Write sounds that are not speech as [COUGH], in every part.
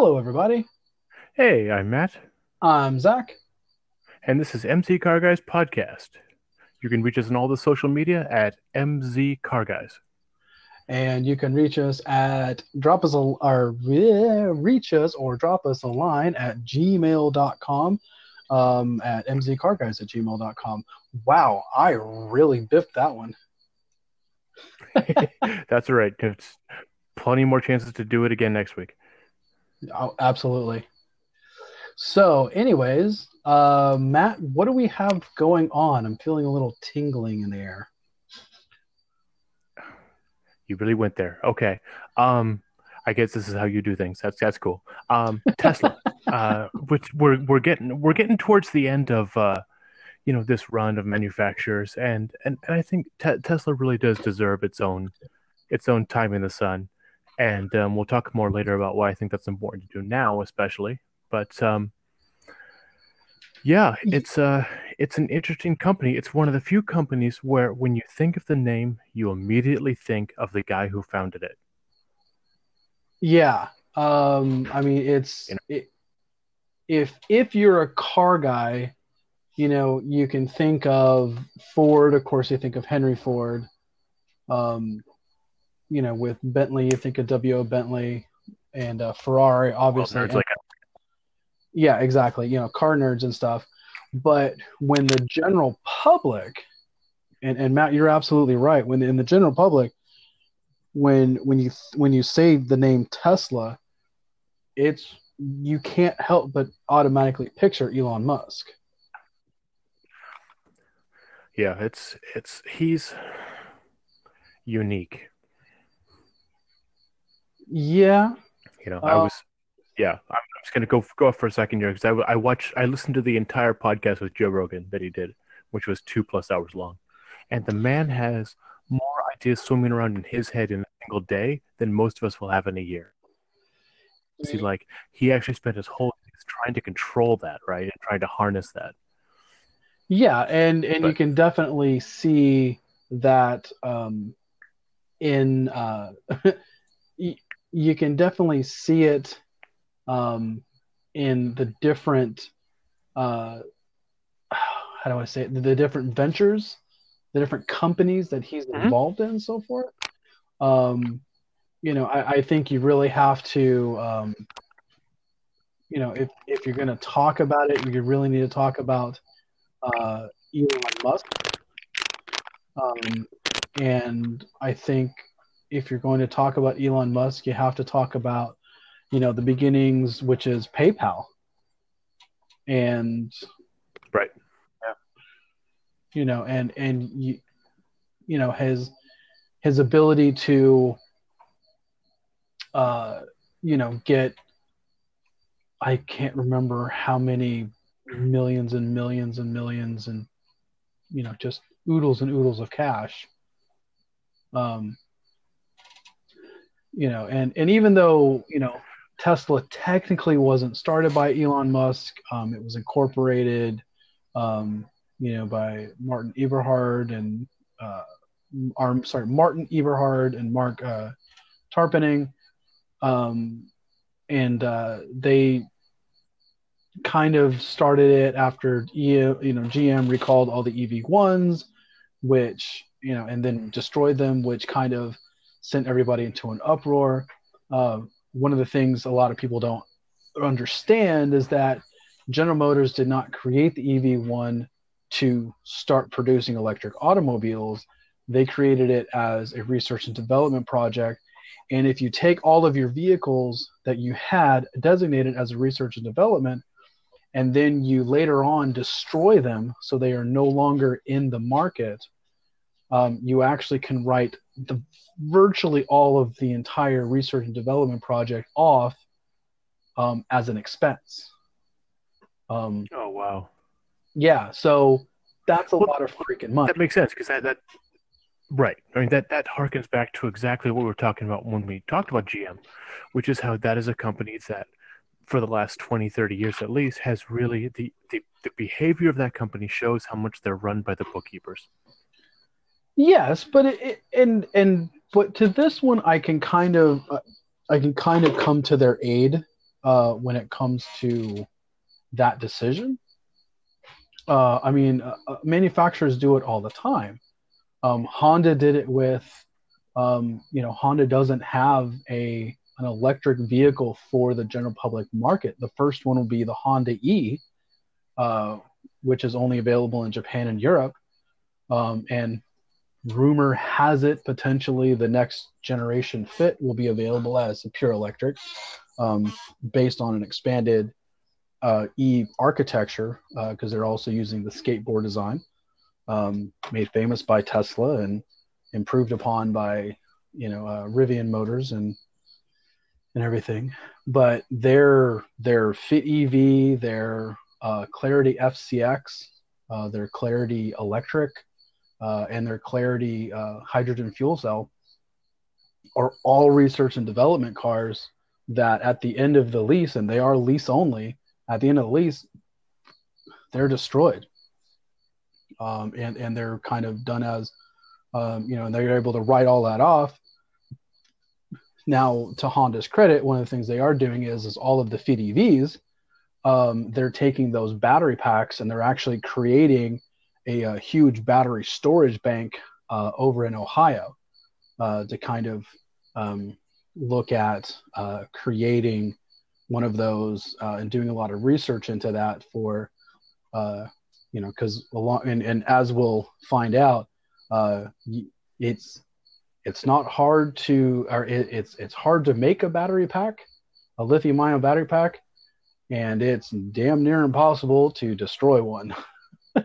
Hello, everybody. Hey, I'm Matt, I'm Zach. and this is MZ Car Guys Podcast. You can reach us on all the social media at MZ Car Guys. And you can reach us at drop us a or reach us or drop us a line at gmail.com um, at mzcarguys at gmail.com. Wow, I really biffed that one. [LAUGHS] That's all right. There's plenty more chances to do it again next week. Oh, absolutely. So, anyways, uh, Matt, what do we have going on? I'm feeling a little tingling in the air. You really went there. Okay. Um, I guess this is how you do things. That's that's cool. Um, Tesla, [LAUGHS] uh, which we're we're getting we're getting towards the end of uh, you know this run of manufacturers, and and, and I think te- Tesla really does deserve its own its own time in the sun. And um, we'll talk more later about why I think that's important to do now, especially. But um, yeah, it's uh it's an interesting company. It's one of the few companies where when you think of the name, you immediately think of the guy who founded it. Yeah. Um, I mean, it's You know. it, if if you're a car guy, you know, you can think of Ford. Of course, you think of Henry Ford. Um, you know, with Bentley, you think of W. O. Bentley and uh, Ferrari, Well, obviously. nerds like yeah, exactly. You know, car nerds and stuff. But when the general public, and, and Matt, you're absolutely right. When in the general public, when when you when you say the name Tesla, it's you can't help but automatically picture Elon Musk. yeah, it's it's he's unique. Yeah, You know, I Uh, was yeah. I'm I'm just gonna go go off for a second here because I I watched I listened to the entire podcast with Joe Rogan that he did, which was two plus hours long, and the man has more ideas swimming around in his head in a single day than most of us will have in a year. See, like he actually spent his whole trying to control that, right, and trying to harness that. yeah, and and you can definitely see that um, in uh, [LAUGHS] you can definitely see it um, in the different uh, how do I say it? The, different ventures, the different companies that he's Mhm. involved in, and so forth. Um, you know, I, I think you really have to, um, you know, if if you're going to talk about it, you really need to talk about uh, Elon Musk. Um, and I think if you're going to talk about Elon Musk, you have to talk about, you know, the beginnings, which is PayPal. And Right. Yeah. You know, and and you, you know, his his ability to, uh, you know, get. I can't remember how many millions and millions and millions and you know just oodles and oodles of cash. Um, you know, and and even though you know Tesla technically wasn't started by Elon Musk, um, it was incorporated. Um, you know, by Martin Eberhard and uh, sorry, Martin Eberhard and Marc uh, Tarpenning, um, and uh, they kind of started it after you know GM recalled all the EV1s, which you know, and then destroyed them, which kind of sent everybody into an uproar. Uh, one of the things a lot of people don't understand is that General Motors did not create the EV1 to start producing electric automobiles. They created it as a research and development project. And if you take all of your vehicles that you had designated as a research and development, and then you later on destroy them so they are no longer in the market, um, you actually can write the virtually all of the entire research and development project off um, as an expense. Um, Oh wow, yeah, so that's a Well, lot of freaking money. that makes sense because that that right. I mean that that harkens back to exactly what we were talking about when we talked about GM, which is how that is a company that for the last 20 30 years at least has really the the, the behavior of that company shows how much they're run by the bookkeepers Yes, but it, it and and but to this one, I can kind of uh, I can kind of come to their aid uh, when it comes to that decision. Uh, I mean, uh, uh, manufacturers do it all the time. Um, Honda did it with, um, you know, Honda doesn't have a an electric vehicle for the general public market. The first one will be the Honda E, uh, which is only available in Japan and Europe. Um, and rumor has it potentially the next generation Fit will be available as a pure electric, um, based on an expanded uh, E architecture, because uh, they're also using the skateboard design, um, made famous by Tesla and improved upon by you know uh, Rivian Motors and and everything. But their their Fit EV, their uh, Clarity FCX, uh, their Clarity Electric, uh, and their Clarity uh, hydrogen fuel cell are all research and development cars that at the end of the lease, and they are lease only, at the end of the lease, they're destroyed. Um, and, and they're kind of done as, um, you know, and they're able to write all that off. Now, to Honda's credit, one of the things they are doing is, is all of the Fit EVs, um, they're taking those battery packs and they're actually creating a, a huge battery storage bank uh, over in Ohio uh, to kind of um, look at uh, creating one of those uh, and doing a lot of research into that for uh, you know because along and, and as we'll find out uh, it's it's not hard to or it, it's it's hard to make a battery pack a lithium ion battery pack and it's damn near impossible to destroy one [LAUGHS]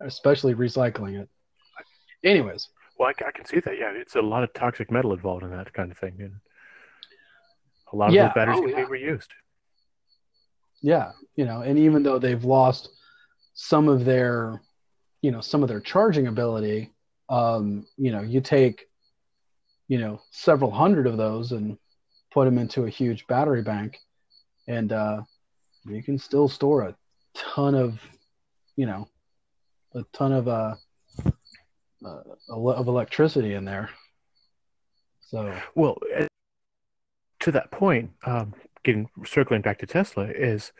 especially recycling it anyways well I, I, can see that yeah it's a lot of toxic metal involved in that kind of thing and a lot of yeah. those batteries oh, can yeah. be reused. Yeah, you know, and even though they've lost some of their, you know, some of their charging ability, um, you know, you take, you know, several hundred of those and put them into a huge battery bank, and uh, you can still store a ton of, you know, a ton of uh, uh of electricity in there. So well, to that point, um, getting circling back to Tesla, is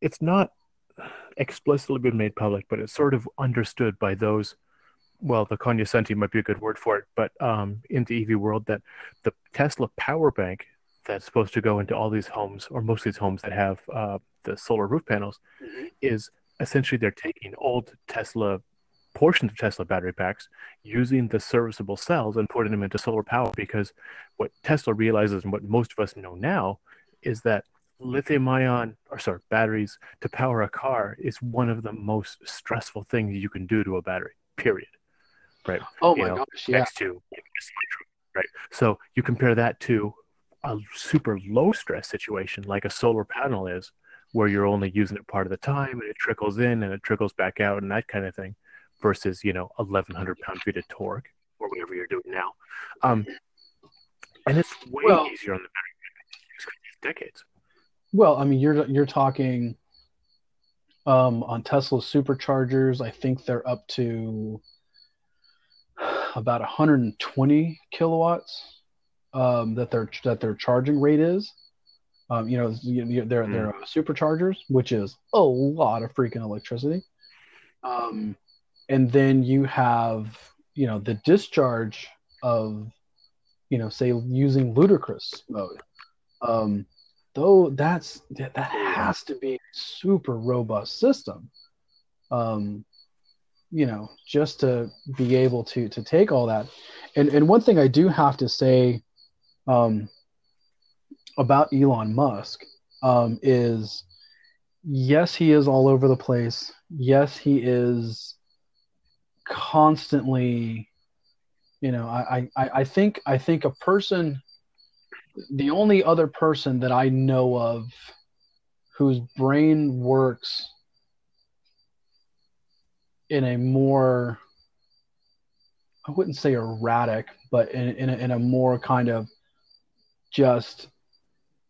it's not explicitly been made public, but it's sort of understood by those. Well, the cognoscenti might be a good word for it, but um, in the EV world, that the Tesla power bank that's supposed to go into all these homes, or most of these homes that have uh, the solar roof panels, mm-hmm. is essentially they're taking old Tesla portions of Tesla battery packs using the serviceable cells and putting them into solar power because what Tesla realizes and what most of us know now is that lithium ion or sorry batteries to power a car is one of the most stressful things you can do to a battery period. Right? Oh you my know, gosh yeah. next to right? So you compare that to a super low stress situation like a solar panel is where you're only using it part of the time and it trickles in and it trickles back out and that kind of thing versus you know 1100 pound feet of torque or whatever you're doing now. Um, and it's way well, easier on the battery decades. Well i mean you're you're talking um, on tesla superchargers i think they're up to about 120 kilowatts um, that their that their charging rate is um, you know they're mm. they're superchargers which is a lot of freaking electricity. Um, and then you have you know the discharge of you know say using ludicrous mode. Um though that's that has to be a super robust system. Um you know just to be able to to take all that. And and one thing i do have to say um about elon musk um is yes he is all over the place. Yes he is constantly you know I, I i think i think a person the only other person that i know of whose brain works in a more i wouldn't say erratic but in, in, a, in a more kind of just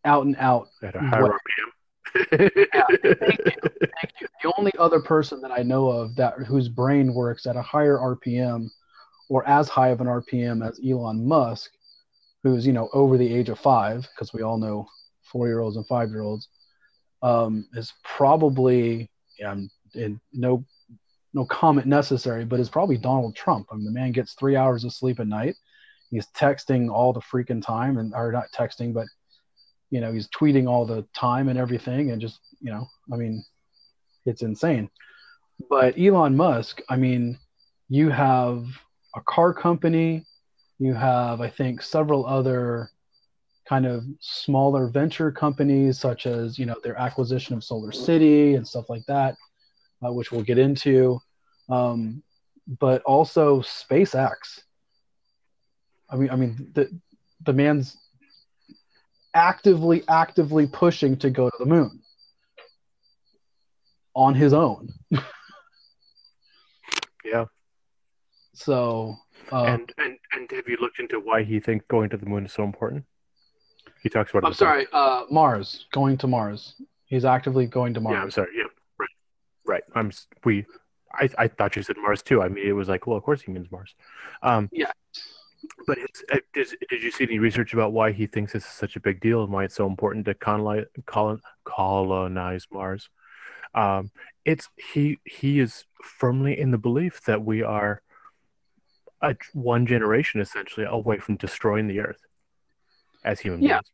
out and out at a higher RPM yeah, thank you. [LAUGHS] Thank you. The only other person that I know of that whose brain works at a higher RPM or as high of an RPM as Elon Musk who's you know over the age of five, because we all know four year olds and five year olds, um, is probably um, in no no comment necessary, but is probably Donald Trump. I mean, the man gets three hours of sleep a night. He's texting all the freaking time, and or not texting, but you know, he's tweeting all the time and everything, and just you know, I mean, it's insane. But Elon Musk, I mean, you have a car company, you have, I think, several other kind of smaller venture companies, such as you know their acquisition of Solar City and stuff like that, uh, which we'll get into. Um, but also SpaceX. I mean, I mean the the man's actively, actively pushing to go to the moon on his own. [LAUGHS] yeah. So. Um, and and and have you looked into why he thinks going to the moon is so important? He talks about. I'm sorry, uh, Mars. Going to Mars. He's actively going to Mars. Yeah, I'm sorry. Yeah, right, right. I'm we. I I thought you said Mars too. I mean, it was like, well, of course he means Mars. Um, yeah. But uh, did, did you see any research about why he thinks this is such a big deal and why it's so important to colonize, colonize Mars? Um, it's he he is firmly in the belief that we are a, one generation essentially away from destroying the Earth as human yeah. beings.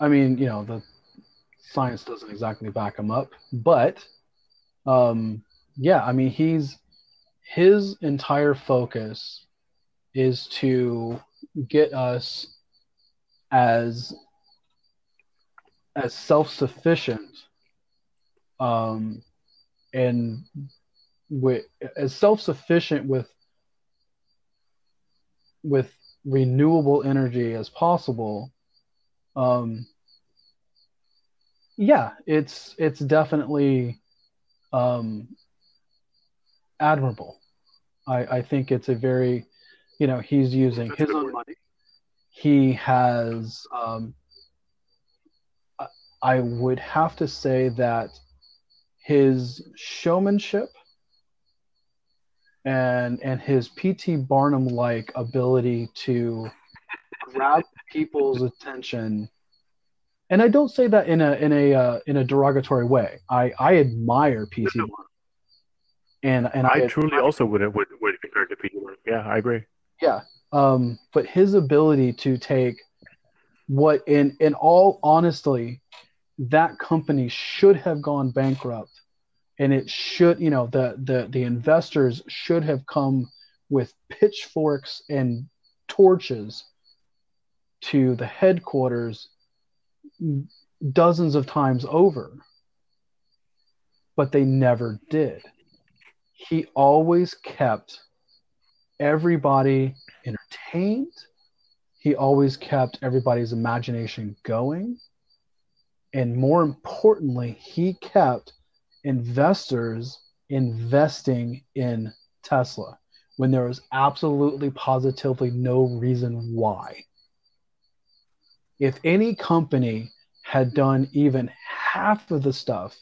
I mean, you know, the science doesn't exactly back him up, but um, yeah, I mean, he's his entire focus is to get us as as self-sufficient um, and with as self-sufficient with with renewable energy as possible um, yeah it's it's definitely um, admirable. I, I think it's a very you know he's using his own money. he has um, i would have to say that his showmanship and and his pt barnum like ability to grab people's attention and i don't say that in a in a uh, in a derogatory way. I i admire pt barnum and and i, I truly also would would would compare to pt barnum. Yeah i agree yeah. Um, but his ability to take what in in all honesty, that company should have gone bankrupt and it should, you know, the the the investors should have come with pitchforks and torches to the headquarters dozens of times over. But they never did. He always kept everybody entertained. He always kept everybody's imagination going. And more importantly, he kept investors investing in Tesla when there was absolutely positively no reason why. If any company had done even half of the stuff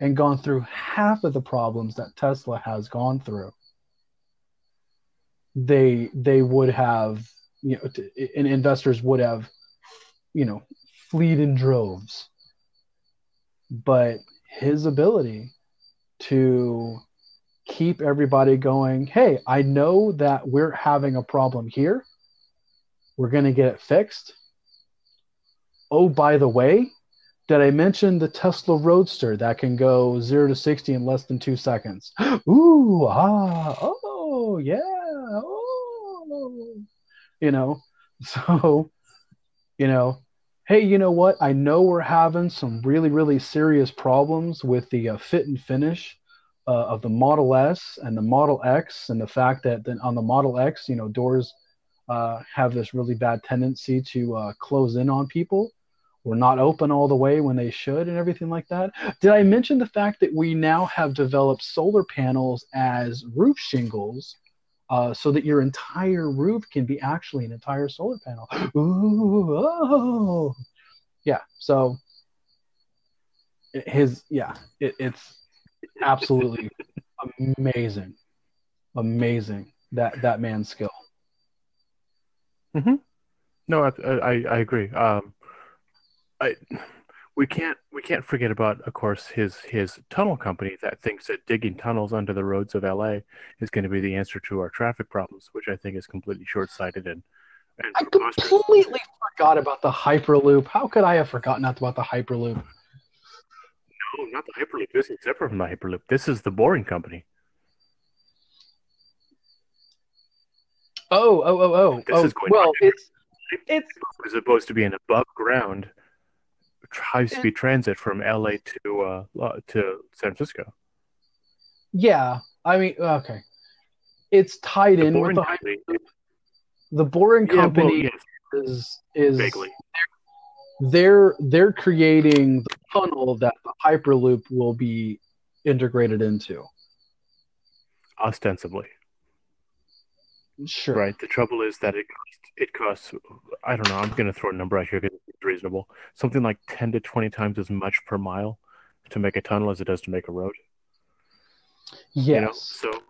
and gone through half of the problems that Tesla has gone through, they they would have you know and investors would have you know fleed in droves. But his ability to keep everybody going hey i know that we're having a problem here. We're going to get it fixed. Oh by the way did i mention the tesla roadster that can go 0 to 60 in less than 2 seconds? [GASPS] Ooh ah oh yeah oh, [LAUGHS] you know, so, you know, hey, you know what? I know we're having some really, really serious problems with the uh, fit and finish uh, of the Model S and the Model X, and the fact that then on the Model X, you know, doors uh, have this really bad tendency to uh, close in on people. We're not open all the way when they should, and everything like that. Did I mention the fact that we now have developed solar panels as roof shingles uh, so that your entire roof can be actually an entire solar panel. [GASPS] Ooh, oh. Yeah. So his, yeah, it, it's absolutely amazing, amazing that that man's skill. Mm-hmm. No, I I, I agree. Um, I we can't we can't forget about, of course, his his tunnel company that thinks that digging tunnels under the roads of LA is going to be the answer to our traffic problems, which I think is completely short sighted and. and I completely forgot about the Hyperloop. How could I have forgotten about the Hyperloop? No, not the Hyperloop. This is separate from the Hyperloop. This is the Boring Company. Oh, oh, oh, oh. This oh is going well, it's it's It's supposed to be an above ground high speed transit from LA to uh to San Francisco. yeah. I mean, okay. It's tied The in with the Company, the Boring yeah, well, Company yes, is is vaguely. they're they're creating the tunnel that the Hyperloop will be integrated into. ostensibly. Sure. Right. The trouble is that it costs, it costs. I don't know. I'm going to throw a number out here because it's reasonable. Something like ten to twenty times as much per mile to make a tunnel as it does to make a road. Yes. You know. So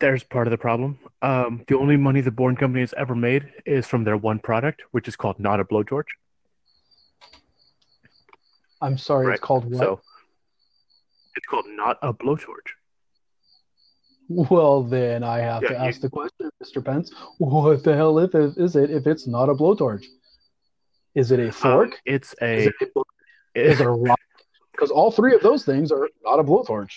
there's part of the problem. Um, the only money the Boring Company has ever made is from their one product, which is called not a blowtorch. I'm sorry. Right. It's called what? So it's called not a blowtorch. Well, then I have Yeah, to you- ask the question, Mr. Pence. What the hell if it, is it if it's not a blowtorch? Is it a Um, fork? it's is a. it a, is it a [LAUGHS] rock? Because all three of those things are not a blowtorch.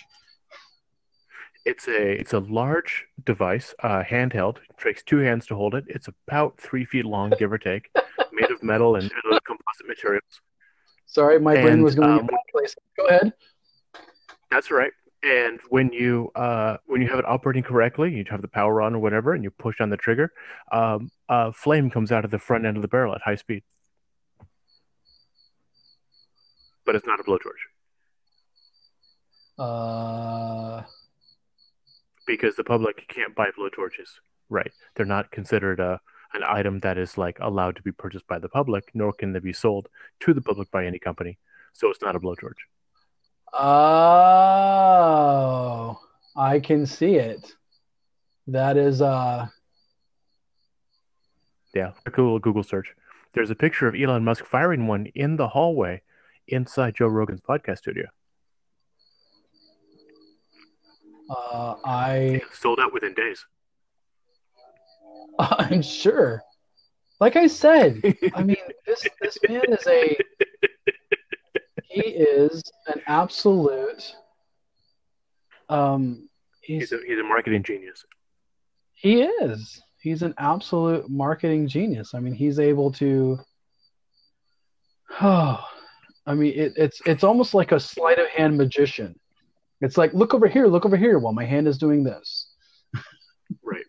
It's a it's a large device, uh, handheld. It takes two hands to hold it. It's about three feet long, give or take, made of metal and other composite materials. Sorry, my brain was going um, in that place. Go ahead. That's right. And when you uh, when you have it operating correctly, you have the power on or whatever, and you push on the trigger, um, uh, flame comes out of the front end of the barrel at high speed. But it's not a blowtorch Uh, because the public can't buy blowtorches. Right? They're not considered a an item that is like allowed to be purchased by the public, nor can they be sold to the public by any company. So it's not a blowtorch. Oh, I can see it. That is uh Yeah, a cool Google search. There's a picture of Elon Musk firing one in the hallway inside Joe Rogan's podcast studio. uh I Sold out within days. [LAUGHS] I'm sure. Like I said, I mean this this man is a [LAUGHS] he is an absolute um he's He's a, he's a marketing genius. He is. He's an absolute marketing genius. I mean, he's able to. Oh, [SIGHS] I mean, it, it's it's almost like a sleight of hand magician. It's like, look over here, look over here, while my hand is doing this. [LAUGHS] Right.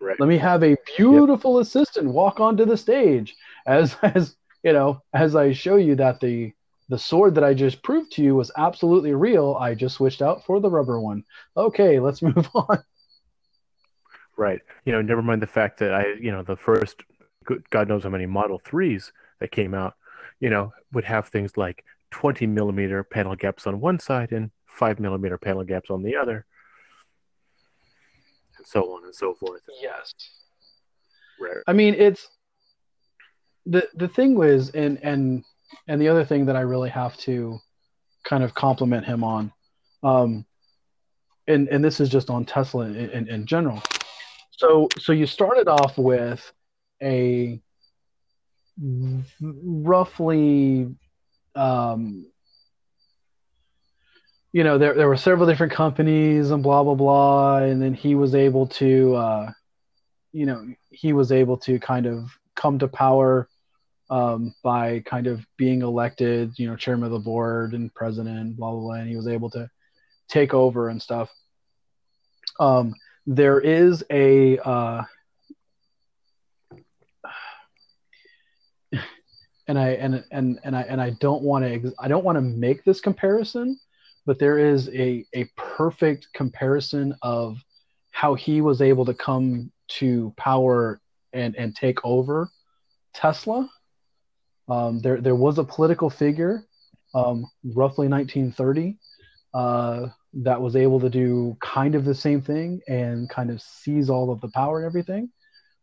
Right. Let me have a beautiful assistant walk onto the stage as [LAUGHS] as you know as I show you that the the sword that I just proved to you was absolutely real. I just switched out for the rubber one. Okay, let's [LAUGHS] move on. Right. You know, never mind the fact that I, you know, the first, God knows how many Model 3s that came out, you know, would have things like 20 millimeter panel gaps on one side and 5 millimeter panel gaps on the other, and so on and so forth. Yes. Right. I mean, it's the the thing was, and and and the other thing that I really have to kind of compliment him on, um, and and this is just on Tesla in, in, in general. So so you started off with a roughly, um, you know, there there were several different companies and blah blah blah, and then he was able to. Uh, you know he was able to kind of come to power um, by kind of being elected, you know, chairman of the board and president, blah blah blah, and he was able to take over and stuff. Um, there is a uh, [SIGHS] and I and and and I and I don't want to I don't want to make this comparison, but there is a a perfect comparison of how he was able to come to power and and take over Tesla. Um, there there was a political figure, um, roughly 1930, uh, that was able to do kind of the same thing and kind of seize all of the power and everything.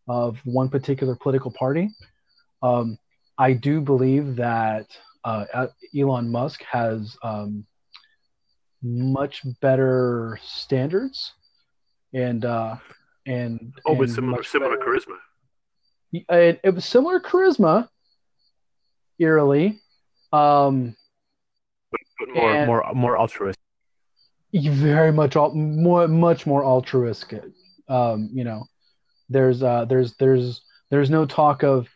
of one particular political party. Um, I do believe that uh, Elon Musk has um, much better standards and uh, and oh, and similar similar better- charisma. It, it was similar charisma, eerily. Um, But more more more altruistic. very much al- more much more altruistic um you know there's uh there's there's there's no talk of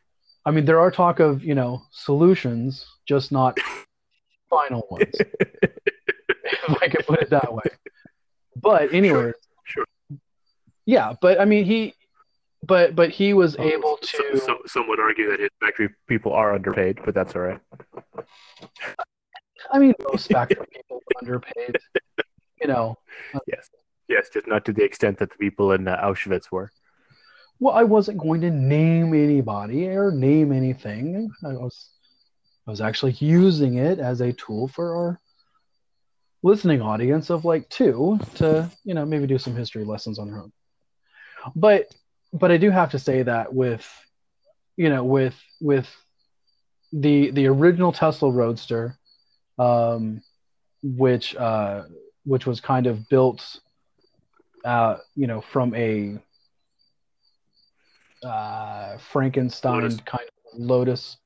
i mean there are talk of you know solutions just not [LAUGHS] final ones [LAUGHS] if i could put it that way but anyway Sure. yeah but i mean he but but he was Oh, able so- to so- some would argue that his factory people are underpaid, but that's all right. i mean most factory people are underpaid you know [LAUGHS] Yes, yes, just not to the extent that the people in uh, Auschwitz were. Well, I wasn't going to name anybody or name anything. I was, I was actually using it as a tool for our listening audience of like two to, you know, maybe do some history lessons on their own. But, but I do have to say that with, you know, with with the the original Tesla Roadster, um, which uh, which was kind of built, uh, you know, from a uh, Frankenstein Lotus. kind of Lotus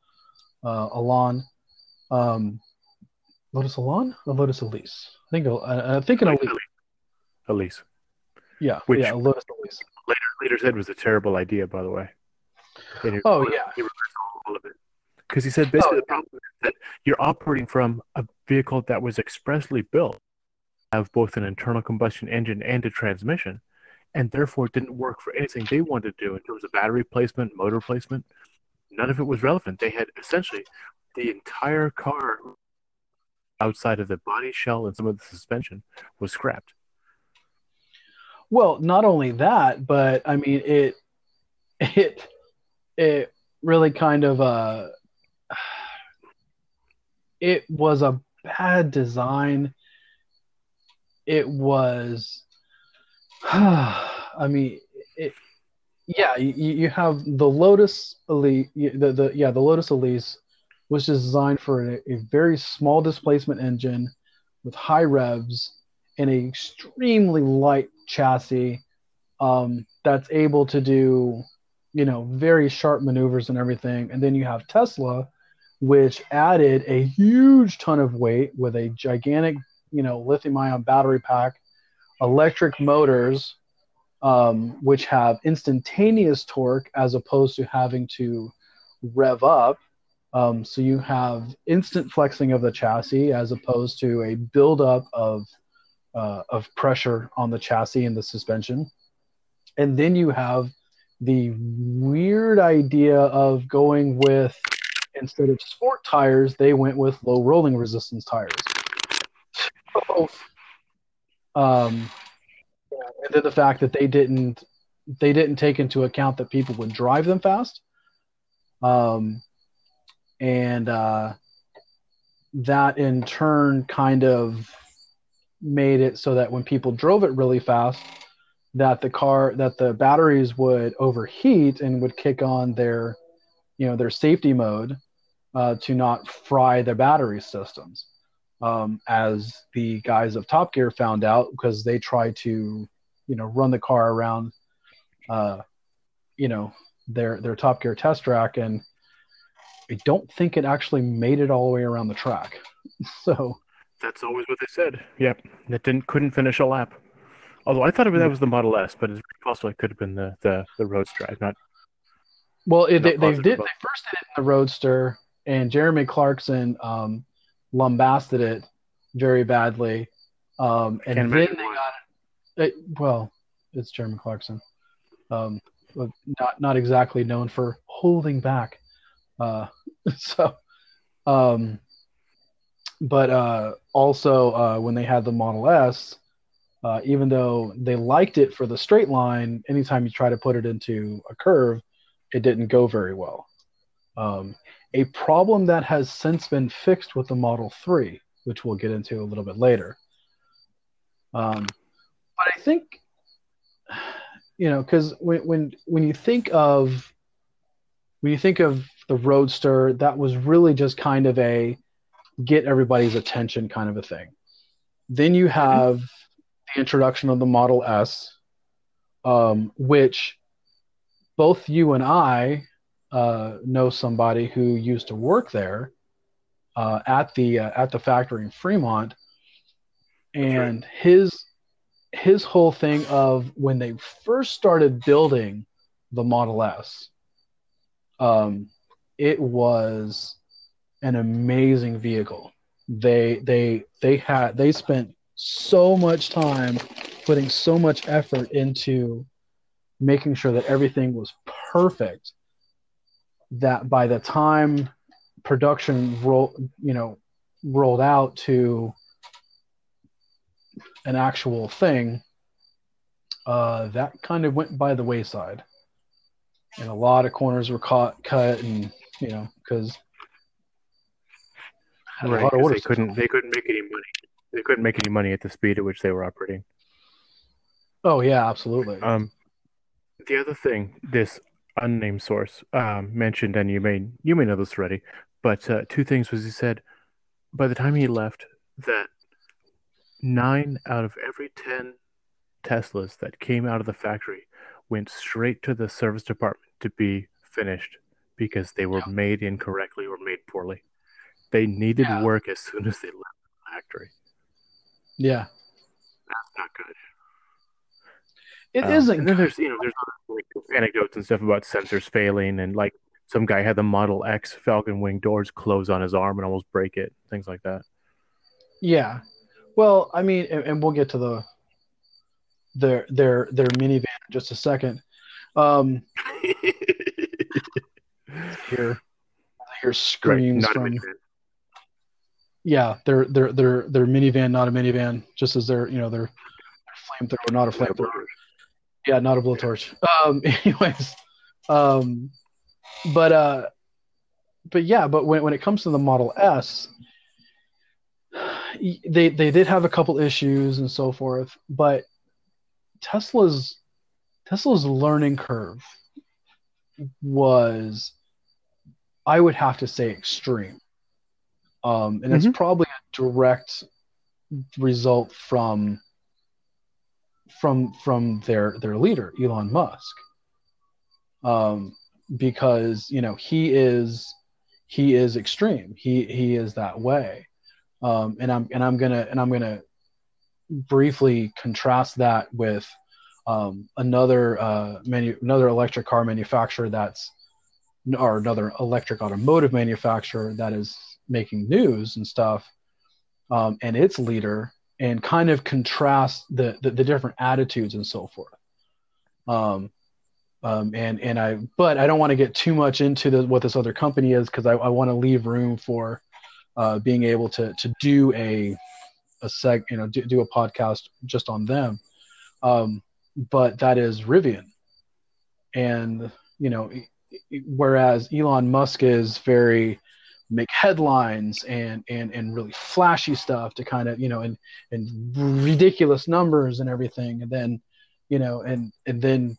uh, Elan, um, Lotus Elan or Lotus Elise. I think uh, I think an Elise. Elise. Yeah, Which- yeah, Lotus Elise. Later, later said was a terrible idea, by the way. He- Oh, yeah. he all of it because he said basically Oh, the problem is that you're operating from a vehicle that was expressly built to have both an internal combustion engine and a transmission, and therefore it didn't work for anything they wanted to do in terms of battery placement, motor placement. None of it was relevant. They had essentially the entire car outside of the body shell and some of the suspension was scrapped. Well, not only that, but I mean it it it really kind of uh it was a bad design. It was [SIGHS] I mean it yeah, you, you have the Lotus Elite the, the yeah, the Lotus Elise was designed for a, a very small displacement engine with high revs and a extremely light chassis um, that's able to do you know very sharp maneuvers and everything. And then you have tesla which added a huge ton of weight with a gigantic you know lithium ion battery pack electric motors um, which have instantaneous torque as opposed to having to rev up. Um, so you have instant flexing of the chassis as opposed to a buildup of uh, of pressure on the chassis and the suspension. And then you have the weird idea of going with instead of sport tires, they went with low rolling resistance tires. So, um, and then the fact that they didn't they didn't take into account that people would drive them fast. Um, and uh, that in turn kind of made it so that when people drove it really fast that the car that the batteries would overheat and would kick on their you know their safety mode uh, to not fry their battery systems. Um, as the guys of top gear found out because they tried to you know run the car around uh, you know their their top gear test track and i don't think it actually made it all the way around the track. [LAUGHS] So That's always what they said. Yep, that didn't couldn't finish a lap. Although I thought it, that was the Model S, but it's possible it could have been the the, the Roadster. I'm not. Well, it, Not they, they did. about- They first did it in the Roadster, and Jeremy Clarkson um, lambasted it very badly. Um, and then they why. got it, it. Well, it's Jeremy Clarkson, um, not not exactly known for holding back. Uh, [LAUGHS] so, um, but uh, also uh, when they had the Model S, uh, even though they liked it for the straight line, anytime you try to put it into a curve, it didn't go very well. Um, a problem that has since been fixed with the Model 3, which we'll get into a little bit later. Um, but I think you know, because when when when you think of when you think of the Roadster, that was really just kind of a get everybody's attention kind of a thing. Then you have the introduction of the Model S, um, which both you and I uh, know somebody who used to work there uh, at the uh, at the factory in Fremont, and right. his his whole thing of when they first started building the Model S, um, it was an amazing vehicle. They they they had they spent so much time putting so much effort into making sure that everything was perfect that by the time production roll you know rolled out to an actual thing uh, that kind of went by the wayside and a lot of corners were caught cut and you know because right, they couldn't they couldn't make any money. They couldn't make any money at the speed at which they were operating. Oh yeah absolutely. Um the other thing this unnamed source um, mentioned, and you may you may know this already, but uh, two things was he said. By the time he left that nine out of every ten Teslas that came out of the factory went straight to the service department to be finished because they were yeah. made incorrectly or made poorly. They needed yeah. work as soon as they left the factory. Yeah. That's not good. It um, not And then there's you know there's like anecdotes and stuff about sensors failing and like some guy had the Model X Falcon Wing doors close on his arm and almost break it, things like that. Yeah, well, I mean, and, and we'll get to the their their their minivan in just a second. Um, here, [LAUGHS] hear screams right, from. Yeah, they're they're they're their minivan, not a minivan, just as they're you know their, their flamethrower, not a flamethrower. Yeah, not a blowtorch. Um, [LAUGHS] anyways, um, but uh, but yeah, but when when it comes to the Model S, they they did have a couple issues and so forth, but Tesla's Tesla's learning curve was, I would have to say, extreme. Um, and mm-hmm. it's probably a direct result from from from their their leader Elon Musk. Um, because you know he is he is extreme. He he is that way. Um, and I'm and I'm gonna and I'm gonna briefly contrast that with um, another uh, manu- another electric car manufacturer that's or another electric automotive manufacturer that is making news and stuff um, and its leader and kind of contrast the, the, the different attitudes and so forth. Um, um, and and I but I don't want to get too much into the, what this other company is because I, I want to leave room for uh, being able to to do a a seg you know do, do a podcast just on them. Um, but that is Rivian, and you know whereas Elon Musk is very make headlines and and and really flashy stuff to kind of you know and and ridiculous numbers and everything. And then you know and and then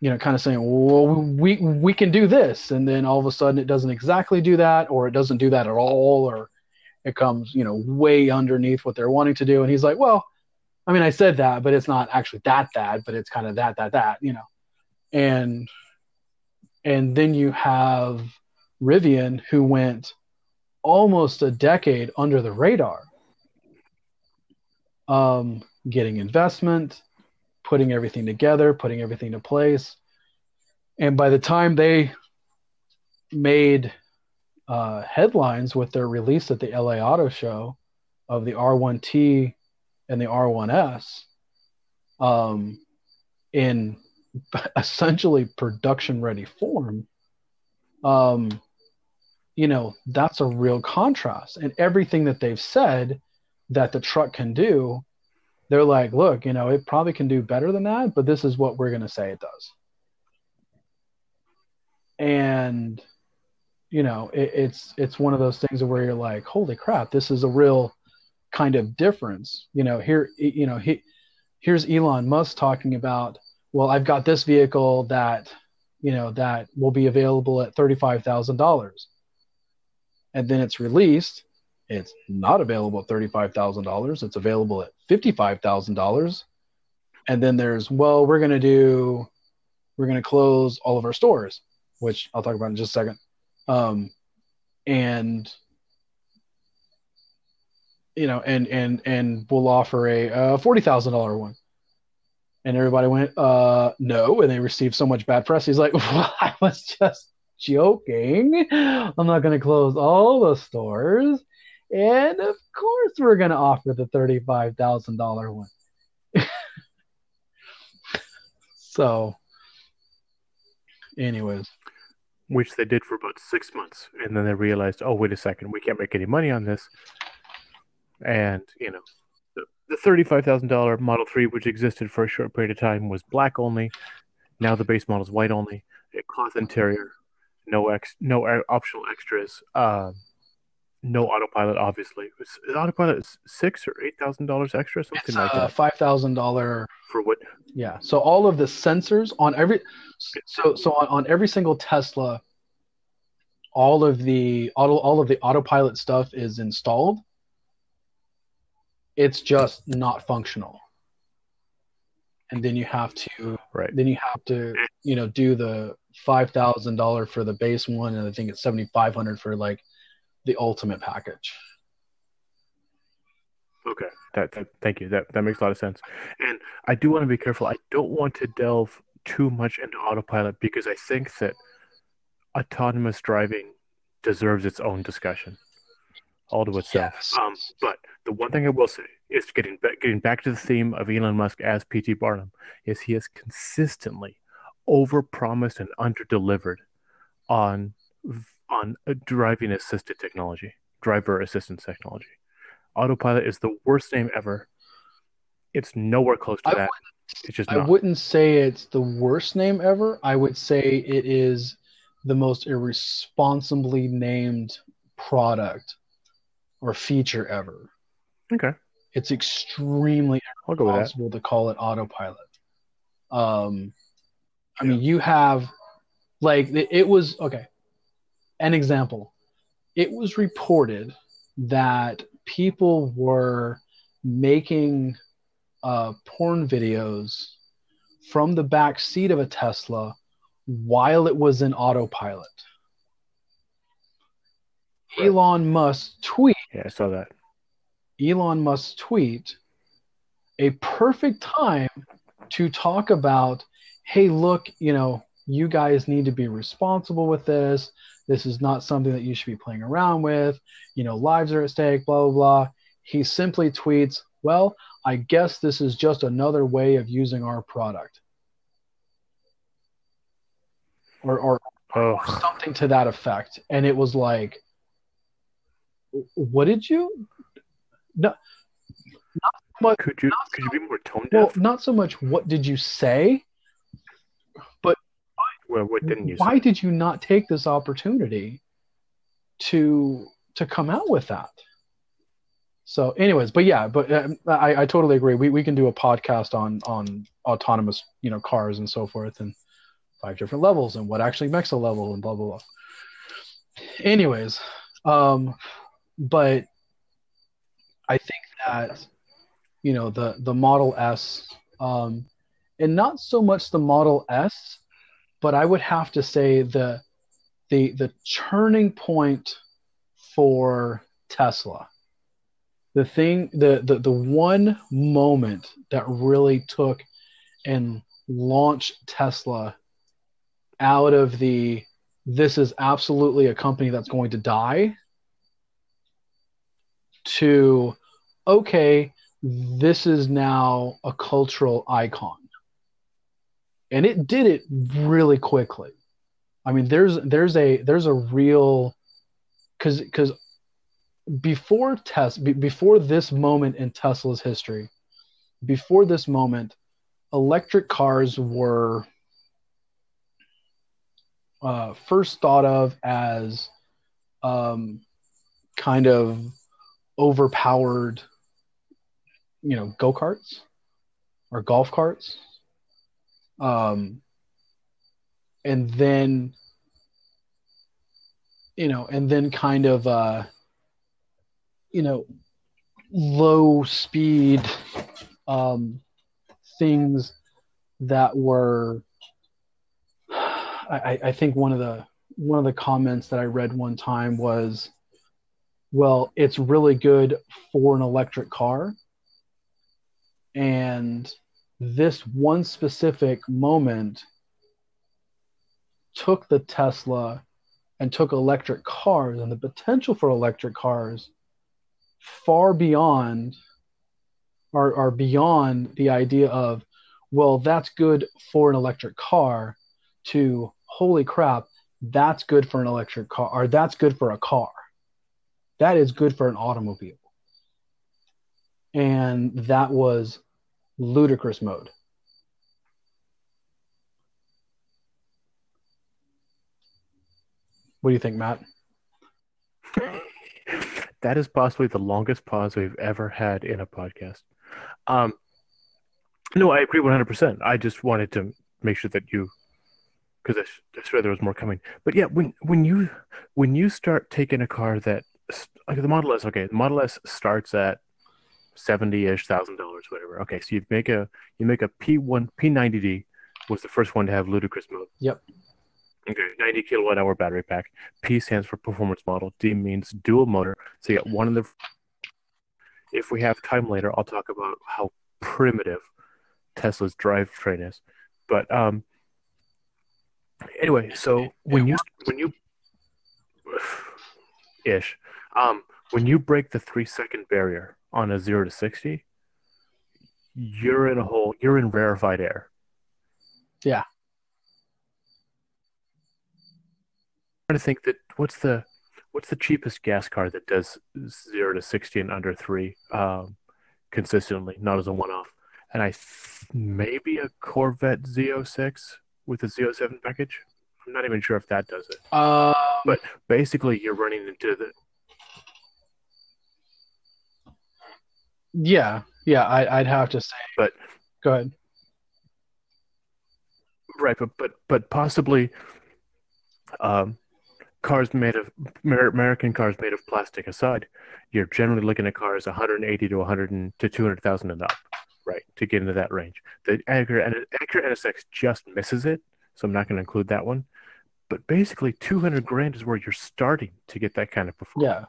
you know kind of saying well we we can do this. And then all of a sudden it doesn't exactly do that or it doesn't do that at all or it comes you know way underneath what they're wanting to do. And he's like well i mean i said that but it's not actually that bad but it's kind of that that that you know. And and then you have Rivian, who went almost a decade under the radar, um, getting investment, putting everything together, putting everything in place. And by the time they made uh, headlines with their release at the LA Auto Show of the R1T and the R1S um, in [LAUGHS] essentially production ready form, um, you know, that's a real contrast. And everything that they've said that the truck can do, they're like, look, you know, it probably can do better than that, but this is what we're going to say it does. And, you know, it, it's it's one of those things where you're like, holy crap, this is a real kind of difference. You know, here, you know, he, here's Elon Musk talking about well, I've got this vehicle that, you know, that will be available at $35,000. And then it's released. It's not available at $35,000. It's available at $55,000. And then there's, well, we're going to do, we're going to close all of our stores, which I'll talk about in just a second. Um, and you know, and and and we'll offer a thousand dollar one. And everybody went, uh, no, and they received so much bad press. He's like, [LAUGHS] well, I was just joking. I'm not going to close all the stores, and of course we're going to offer the thirty-five thousand dollar one. [LAUGHS] so, anyways, which they did for about six months, and then they realized, oh, wait a second, we can't make any money on this. And you know the, the $35000 model 3 which existed for a short period of time was black only. Now the base model is white only. A cloth interior no ex no optional extras uh, no autopilot obviously. Is autopilot six or eight thousand dollars extra? Something it's, like uh, that. five thousand dollar for what? Yeah so all of the sensors on every so so on, on every single tesla all of the auto all of the autopilot stuff is installed. It's just not functional. And then you have to right. then you have to you know do the five thousand dollar for the base one and i think it's seventy five hundred for like the ultimate package okay that, that thank you that that makes a lot of sense and i do want to be careful i don't want to delve too much into autopilot because i think that autonomous driving deserves its own discussion all to itself. Yes. Um, but the one thing I will say is getting back, getting back to the theme of Elon Musk as P.T. Barnum is he has consistently overpromised and underdelivered on on driving assisted technology, driver assistance technology. Autopilot is the worst name ever. It's nowhere close to I that. It's just. Not. I wouldn't say it's the worst name ever. I would say it is the most irresponsibly named product or feature ever. Okay. It's extremely impossible to call it autopilot. Um, I mean, you have like it was okay. An example. It was reported that people were making uh, porn videos from the back seat of a Tesla while it was in autopilot. Right. Elon Musk tweet. Yeah, I saw that. Elon Musk tweet a perfect time to talk about, hey, look, you know, you guys need to be responsible with this. This is not something that you should be playing around with. You know, lives are at stake, blah, blah, blah. He simply tweets, well, I guess this is just another way of using our product. Or, or, oh. or something to that effect. And it was like, what did you? No, much. Could you could you be more tone deaf? Well, not so much. What did you say? But well, what didn't you? Why say? did you not take this opportunity to to come out with that? So, anyways, but yeah, but uh, I, I totally agree. We we can do a podcast on on autonomous you know cars and so forth and five different levels and what actually makes a level and blah blah blah. Anyways, um, but I think that you know the the Model S, um, and not so much the Model S, but I would have to say the the the turning point for Tesla. The thing, the the the one moment that really took and launched Tesla out of the this is absolutely a company that's going to die to okay this is now a cultural icon. And it did it really quickly. I mean there's there's a there's a real because because before test before this moment in tesla's history before this moment electric cars were uh, first thought of as um, kind of overpowered, you know, go karts or golf carts. um, and then you know, and then kind of uh, you know, low speed um, things that were. I, I think one of the one of the comments that I read one time was, "Well, it's really good for an electric car." And this one specific moment took the Tesla and took electric cars and the potential for electric cars far beyond are, are beyond the idea of well that's good for an electric car to holy crap that's good for an electric car or that's good for a car. That is good for an automobile and that was ludicrous mode. What do you think matt? [LAUGHS] That is possibly the longest pause we've ever had in a podcast. Um no i agree 100% i just wanted to make sure that you because I, I swear there was more coming. But yeah, when when you when you start taking a car that like the Model S, okay, the Model S starts at seventy ish thousand dollars, whatever. Okay, so you make a you make a P one P ninety D was the first one to have ludicrous mode. Yep. Okay, 90 kilowatt hour battery pack. P stands for performance model. D means dual motor. So you got one in the. If we have time later, I'll talk about how primitive Tesla's drivetrain is. But um, anyway, so when you when you [SIGHS] ish, um, when you break the three second barrier on a zero to sixty, you're in a hole. You're in rarefied air. Yeah. I'm trying to think that what's the what's the cheapest gas car that does zero to sixty in under three um, consistently, not as a one off. And I th- maybe a Corvette Z06 with a Z07 package. I'm not even sure if that does it. Um, But basically, you're running into the yeah, yeah, I, I'd have to say. But- go ahead. right, but but but possibly, um, cars made of American cars made of plastic aside, you're generally looking at cars 180 to 100 and, to 200,000 and up, right, to get into that range. The Acura, Acura NSX just misses it, so I'm not going to include that one. But basically, 200 grand is where you're starting to get that kind of performance. Yeah,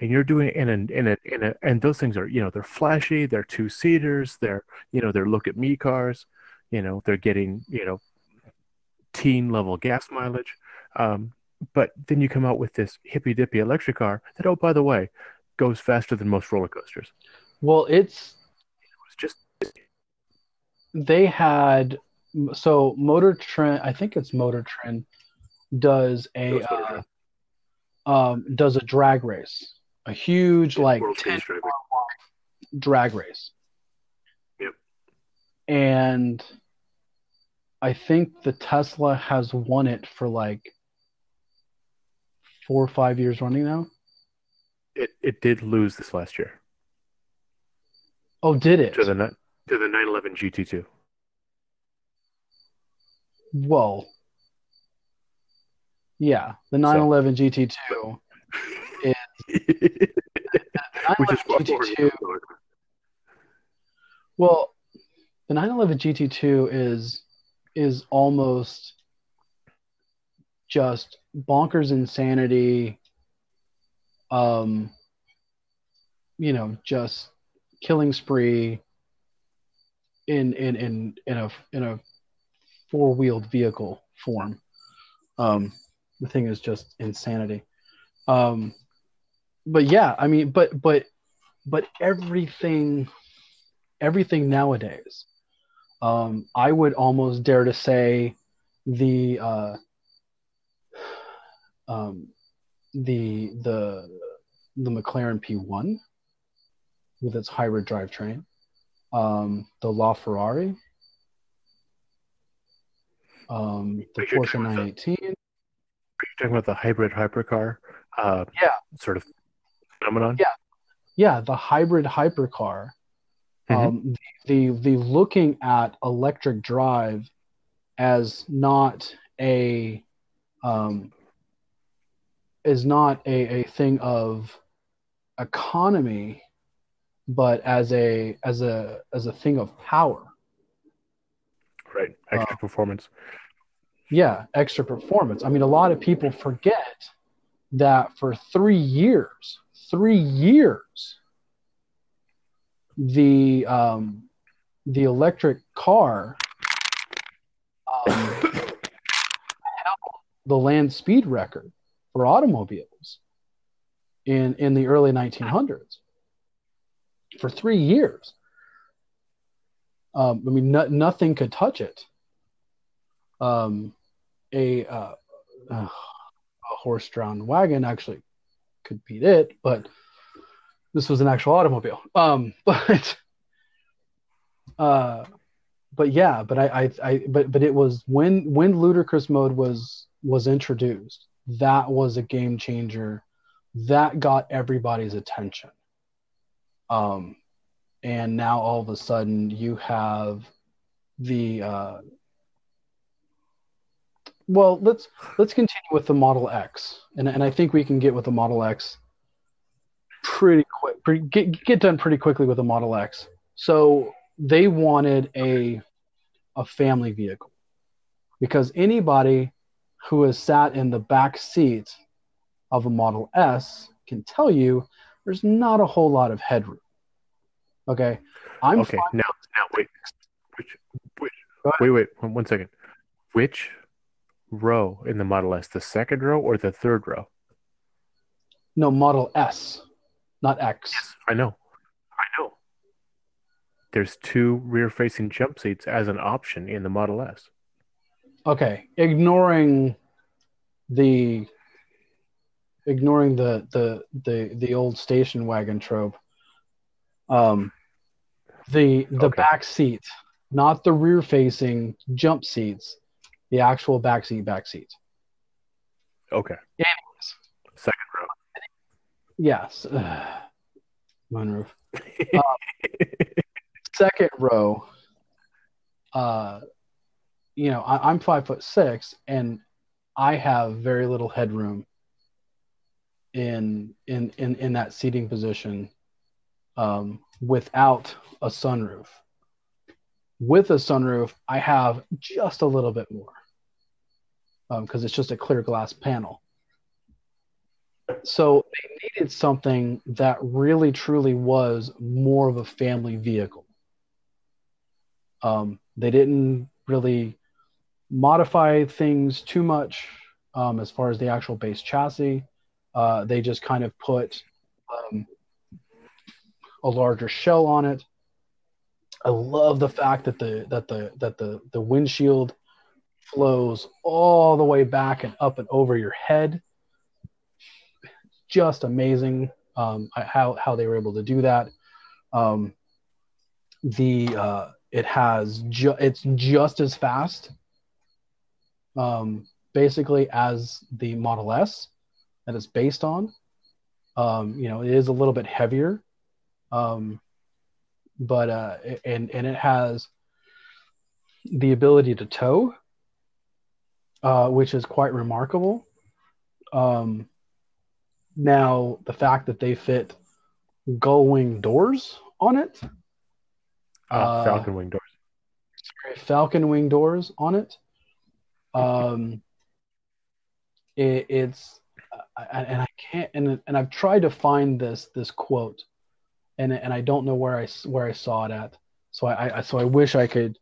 and you're doing it in a in a in a and those things are you know they're flashy they're two seaters they're you know they're look at me cars you know they're getting you know teen level gas mileage. Um, but then you come out with this hippy dippy electric car that oh by the way goes faster than most roller coasters. Well, it's it's just they had so Motor Trend. I think it's Motor Trend does a uh, um, does a drag race, a huge like 10 Series drag race. Yep. And I think the Tesla has won it for like four or five years running now. it it did lose this last year Oh, did it? to the to the 911 GT2 Whoa. Yeah, the 911 GT2. [LAUGHS] which is far more 911 GT2 Well, the 911 GT2 is is almost just bonkers insanity. Um, you know, just killing spree in in in in a in a four wheeled vehicle form. Um, the thing is just insanity. Um, but yeah, I mean, but but but everything everything nowadays. Um, I would almost dare to say the uh, um, the the the McLaren P1 with its hybrid drivetrain, um, the LaFerrari, um, the Porsche talking about the- 918. Are you talking about the hybrid hypercar? Uh, Yeah. Sort of phenomenon. Yeah. Yeah, the hybrid hypercar Mhm. Um, the the looking at electric drive as not a um, is not a, a thing of economy, but as a as a as a thing of power. Right. Extra performance. Yeah, extra performance. I mean, a lot of people forget that for three years, three years, the um, the electric car um, held the land speed record for automobiles in in the early 1900s for three years. Um, I mean, no, nothing could touch it. Um, a uh, a horse-drawn wagon actually could beat it, but this was an actual automobile. Um, [LAUGHS] but uh, but yeah, but I, I, I, but but it was when when ludicrous mode was was introduced, that was a game changer. That got everybody's attention. Um, and now all of a sudden you have the uh, well let's let's continue with the model x and, and i think we can get with the model x pretty quick pretty, get, get done pretty quickly with the model x so they wanted a a family vehicle because anybody who has sat in the back seat of a model s can tell you there's not a whole lot of headroom okay i'm okay. Now, now wait. Which, which, wait, wait. One second. Which row in the Model S? The second row or the third row? no model s not x I know. I know. There's two rear-facing jump seats as an option in the Model S. okay ignoring the ignoring the the the the old station wagon trope um the the Okay. back seat not the rear facing jump seats the actual back seat back seat Okay. Second row. yes. [SIGHS] Moonroof. [LAUGHS] Second row uh you know I, i'm five foot six and i have very little headroom in in in, in that seating position um, without a sunroof. With a sunroof i have just a little bit more because it's just a clear glass panel so they needed something that really truly was more of a family vehicle um, they didn't really modify things too much um, as far as the actual base chassis. Uh, they just kind of put um, a larger shell on it. I love the fact that the that the that the the windshield flows all the way back and up and over your head. Just amazing um, how how they were able to do that. Um, the uh, it has ju- it's just as fast um, basically as the model s that it's based on um, you know it is a little bit heavier um, but uh, and and it has the ability to tow uh, which is quite remarkable um, now the fact that they fit gull wing doors on it Ah, Uh, Falcon wing doors. falcon wing doors on it. Um, it, it's and I can't and and I've tried to find this this quote, and and I don't know where I where I saw it at. So I, I so I wish I could,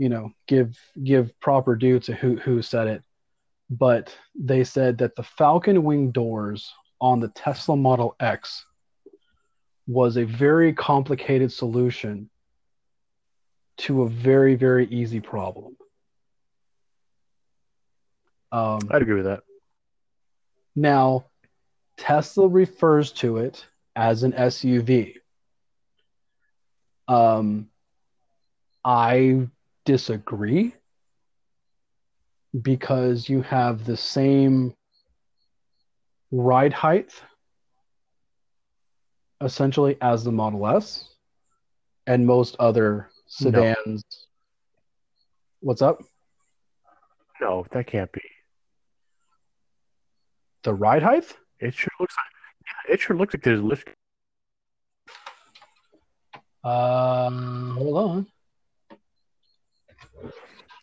you know, give give proper due to who who said it, but they said that the falcon wing doors on the Tesla Model X was a very complicated solution to a very very easy problem. Um, I'd agree with that. now, Tesla refers to it as an SUV. Um, I disagree because you have the same ride height essentially as the Model S, and most other sedans. What's up? No, that can't be. The ride height? It sure looks like. Yeah, it sure looks like there's lift. Um, hold on.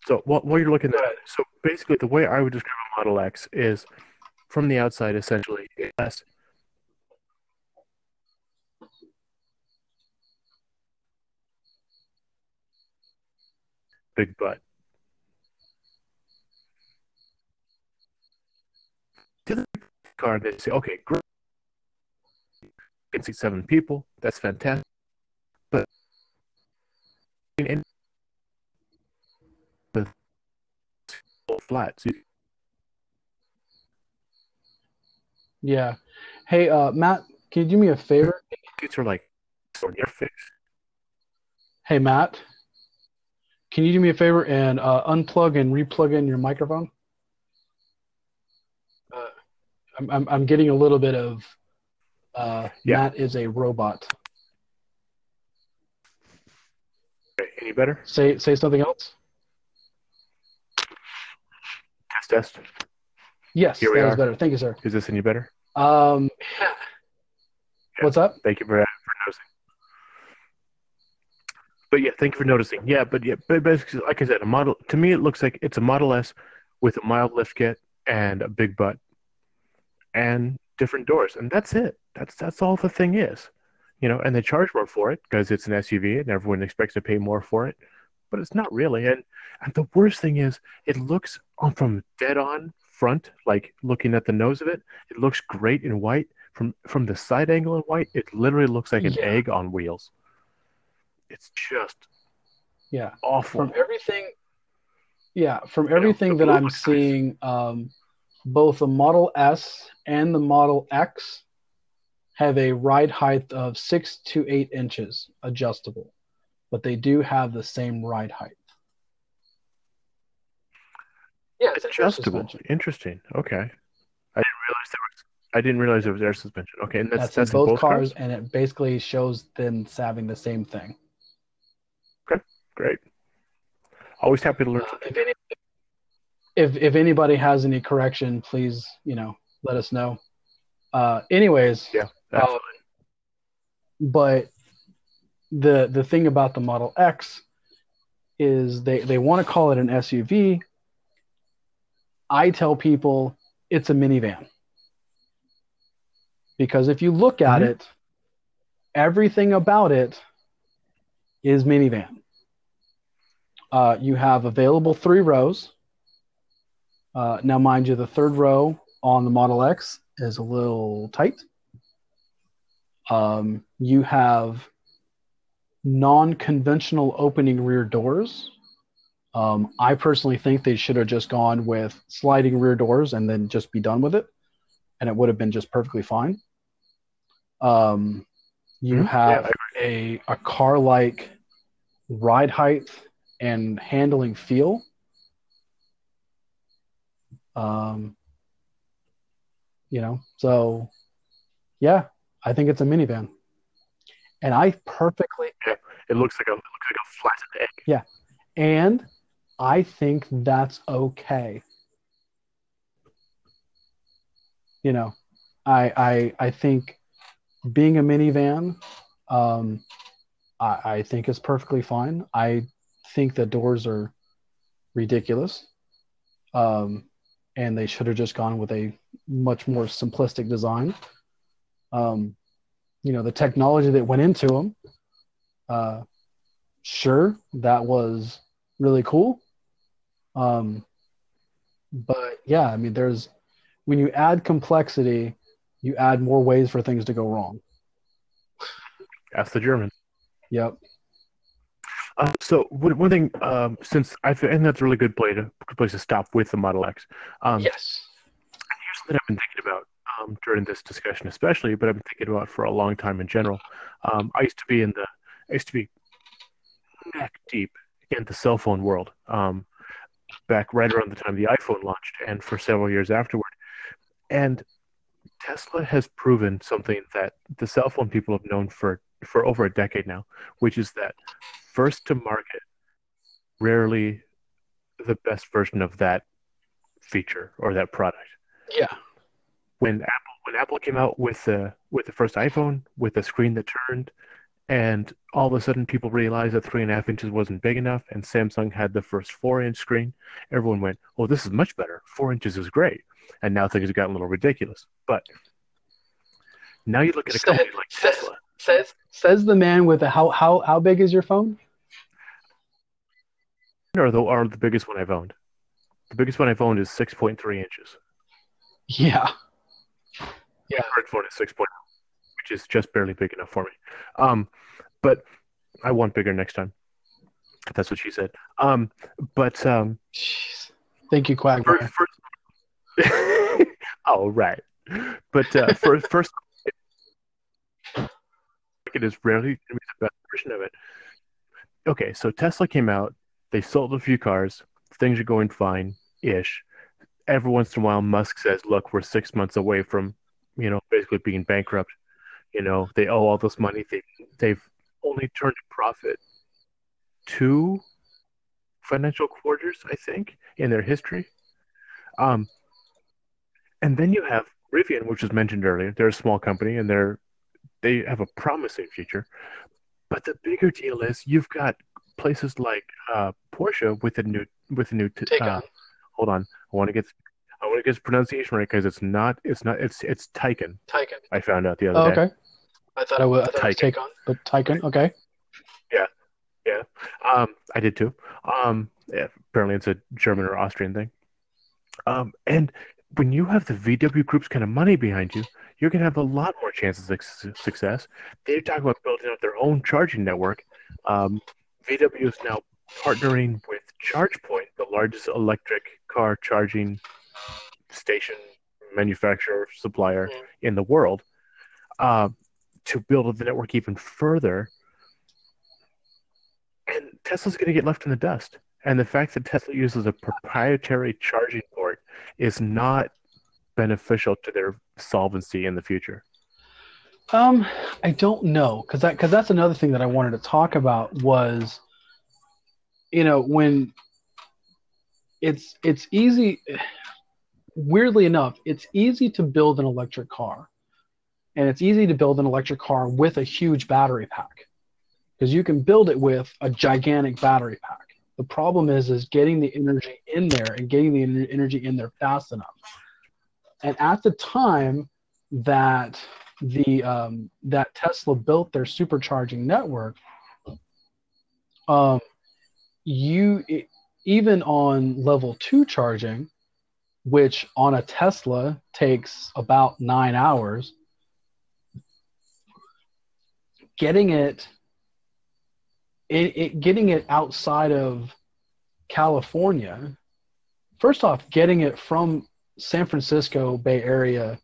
So while, while you're looking at it, so basically the way I would describe a Model X is from the outside, essentially, it has big butt. To the car, they say, okay, great. You can see seven people. That's fantastic. But in the flat, so Yeah. Hey, uh, Matt, can you do me a favor? seats are like on your face. Hey, Matt, can you do me a favor and uh, unplug and replug in your microphone? Uh, I'm, I'm, I'm getting a little bit of uh, Yeah. Matt is a robot. Any better? Say say something else. Test. Yes, Here we that was are. better. Thank you, sir. Is this any better? Um, what's up? Thank you for, for noticing. But yeah, thank you for noticing. Yeah, but yeah, but basically, like I said, a model to me it looks like it's a Model S with a mild lift kit and a big butt and different doors, and that's it. That's that's all the thing is, you know. And they charge more for it because it's an SUV, and everyone expects to pay more for it, but it's not really. And and the worst thing is, it looks on from dead on front, like looking at the nose of it, it looks great in white. From from the side angle in white, it literally looks like an Yeah. egg on wheels. It's just Yeah. awful. From everything, yeah, from know, everything the that I'm nice. seeing, um, both the Model S and the Model X have a ride height of six to eight inches adjustable, but they do have the same ride height. Yeah, it's air adjustable. Interesting. Okay. I didn't realize there was. I didn't realize there was air suspension. Okay, and that's That's, that's, in both, cars, and it basically shows them having the same thing. Great. Always happy to learn. Uh, if, any, if if anybody has any correction, please you know let us know. Uh, anyways, Yeah, uh, but the the thing about the Model X is they they want to call it an SUV. I tell people it's a minivan because if you look at Mhm. it, everything about it is minivan. Uh, you have available three rows. Uh, now, mind you, the third row on the Model X is a little tight. Um, you have non-conventional opening rear doors. Um, I personally think they should have just gone with sliding rear doors and then just be done with it, and it would have been just perfectly fine. Um, you Mhm. have Yeah, a a car like ride height and handling feel. Um, you know, so yeah, I think it's a minivan, and I perfectly It looks like a it looks like a flattened egg. Yeah, and I think that's okay. You know, I I I think being a minivan, um, I, I think is perfectly fine. I think the doors are ridiculous, um, and they should have just gone with a much more simplistic design. Um, you know, the technology that went into them. Uh, sure, that was really cool. Um, but yeah, I mean, there's when you add complexity, you add more ways for things to go wrong. Ask the German. Yep. Uh, so one, one thing, um, since I think that's a really good place to good place to stop with the Model X. Um, yes. here's something I've been thinking about um, during this discussion, especially, but I've been thinking about for a long time in general. Um, I used to be in the, I used to be neck deep in the cell phone world. Um, back right around the time the iPhone launched, and for several years afterward. And Tesla has proven something that the cell phone people have known for for over a decade now, which is that first to market rarely the best version of that feature or that product. Yeah. When Apple when Apple came out with the with the first iPhone with a screen that turned, and all of a sudden people realized that three and a half inches wasn't big enough, and Samsung had the first four inch screen. Everyone went, "Oh, this is much better. Four inches is great." And now things have gotten a little ridiculous. But now you look at a company like Tesla. Says says the man with the how how how big is your phone? Or the or the biggest one I've owned. The biggest one I've owned is six point three inches. Yeah. Yeah. Phone is six point, which is just barely big enough for me. Um, but I want bigger next time. That's what she said. Um, but um, Jeez. Thank you, Quagmire. first, first [LAUGHS] oh right, but uh, first, [LAUGHS] first, it is rarely going to be the best version of it. Okay, so Tesla came out. They sold a few cars. Things are going fine ish. Every once in a while, Musk says, "Look, we're six months away from, you know, basically being bankrupt. You know, they owe all this money. They they've only turned a profit two financial quarters, I think, in their history. Um, and then you have Rivian, which was mentioned earlier. They're a small company, and they're they have a promising future. But the bigger deal is you've got places like uh, Porsche with a new with a new. T- uh, hold on, I want to get I want to get this pronunciation right because it's not it's not it's it's Taycan. Taycan. I found out the other Oh, day. okay. I thought I would. I thought it was Taycan. take on, but Taycan. Okay. Yeah, Yeah. um, I did too. Um, yeah, apparently it's a German or Austrian thing. Um, and when you have the VW Group's kind of money behind you, you're gonna have a lot more chances of success. They're talking about building out their own charging network. Um, VW is now partnering with ChargePoint, the largest electric car charging station manufacturer supplier Mhm. in the world, uh, to build the network even further and Tesla's going to get left in the dust. And the fact that Tesla uses a proprietary charging port is not beneficial to their solvency in the future. Um, I don't know because that because that's another thing that I wanted to talk about was, you know, when it's it's easy. Weirdly enough, it's easy to build an electric car, and it's easy to build an electric car with a huge battery pack, because you can build it with a gigantic battery pack. The problem is is getting the energy in there and getting the energy in there fast enough. And at the time that the um, that Tesla built their supercharging network, um, you it, even on level two charging, which on a Tesla takes about nine hours, getting it, it, it getting it outside of California. First off, getting it from San Francisco Bay Area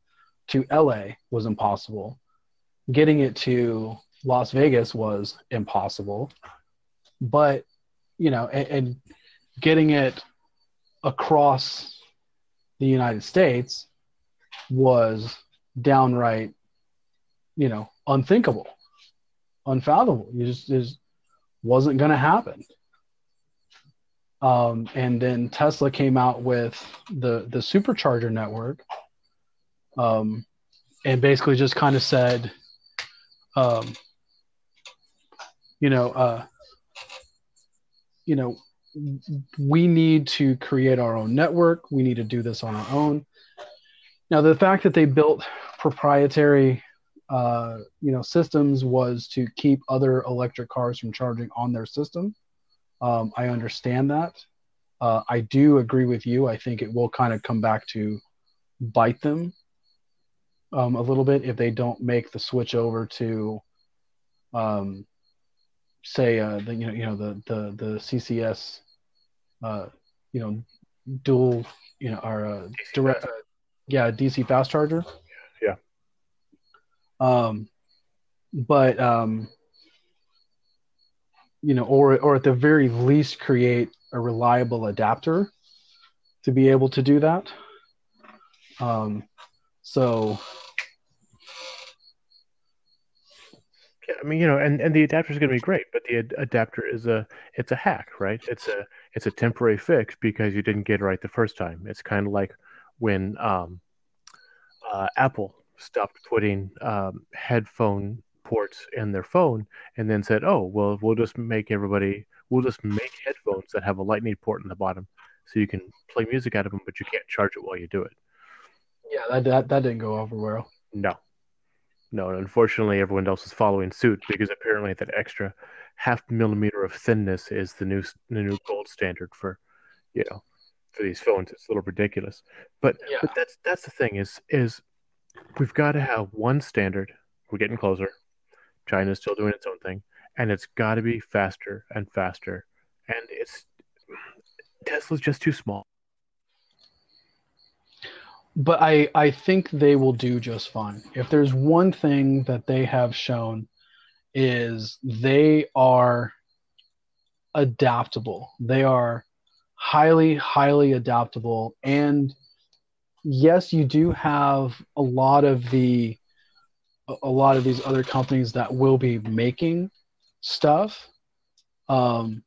to LA was impossible. Getting it to Las Vegas was impossible. But, you know, and, and getting it across the United States was downright, you know, unthinkable, unfathomable. You just, just wasn't going to happen. Um, and then Tesla came out with the the supercharger network, um, and basically just kind of said, um, you know, uh, you know, we need to create our own network. We need to do this on our own. Now, the fact that they built proprietary, uh, you know, systems was to keep other electric cars from charging on their system. Um, I understand that. Uh, I do agree with you. I think it will kind of come back to bite them um, a little bit if they don't make the switch over to, um, say, uh, the you know you know the the the CCS, uh, you know, dual you know our uh, direct, uh, yeah, DC fast charger. Yeah. Um, but um, you know, or or at the very least create a reliable adapter to be able to do that. Um, so Yeah, I mean, you know, and, and the adapter is going to be great, but the ad- adapter is a it's a hack, right? It's a it's a temporary fix because you didn't get it right the first time. It's kind of like when um, uh, Apple stopped putting um, headphone ports in their phone and then said, "Oh, well, we'll just make everybody we'll just make headphones that have a lightning port in the bottom so you can play music out of them, but you can't charge it while you do it." Yeah, that that, that didn't go over well. No, no, and unfortunately, everyone else is following suit because apparently that extra half millimeter of thinness is the new the new gold standard for, you know, for these phones. It's a little ridiculous, but Yeah. but that's that's the thing is is we've got to have one standard. We're getting closer. China's still doing its own thing, and it's got to be faster and faster. And it's Tesla's just too small. But I I think they will do just fine. If there's one thing that they have shown is they are adaptable. They are highly highly adaptable and yes, you do have a lot of the a- lot of these other companies that will be making stuff um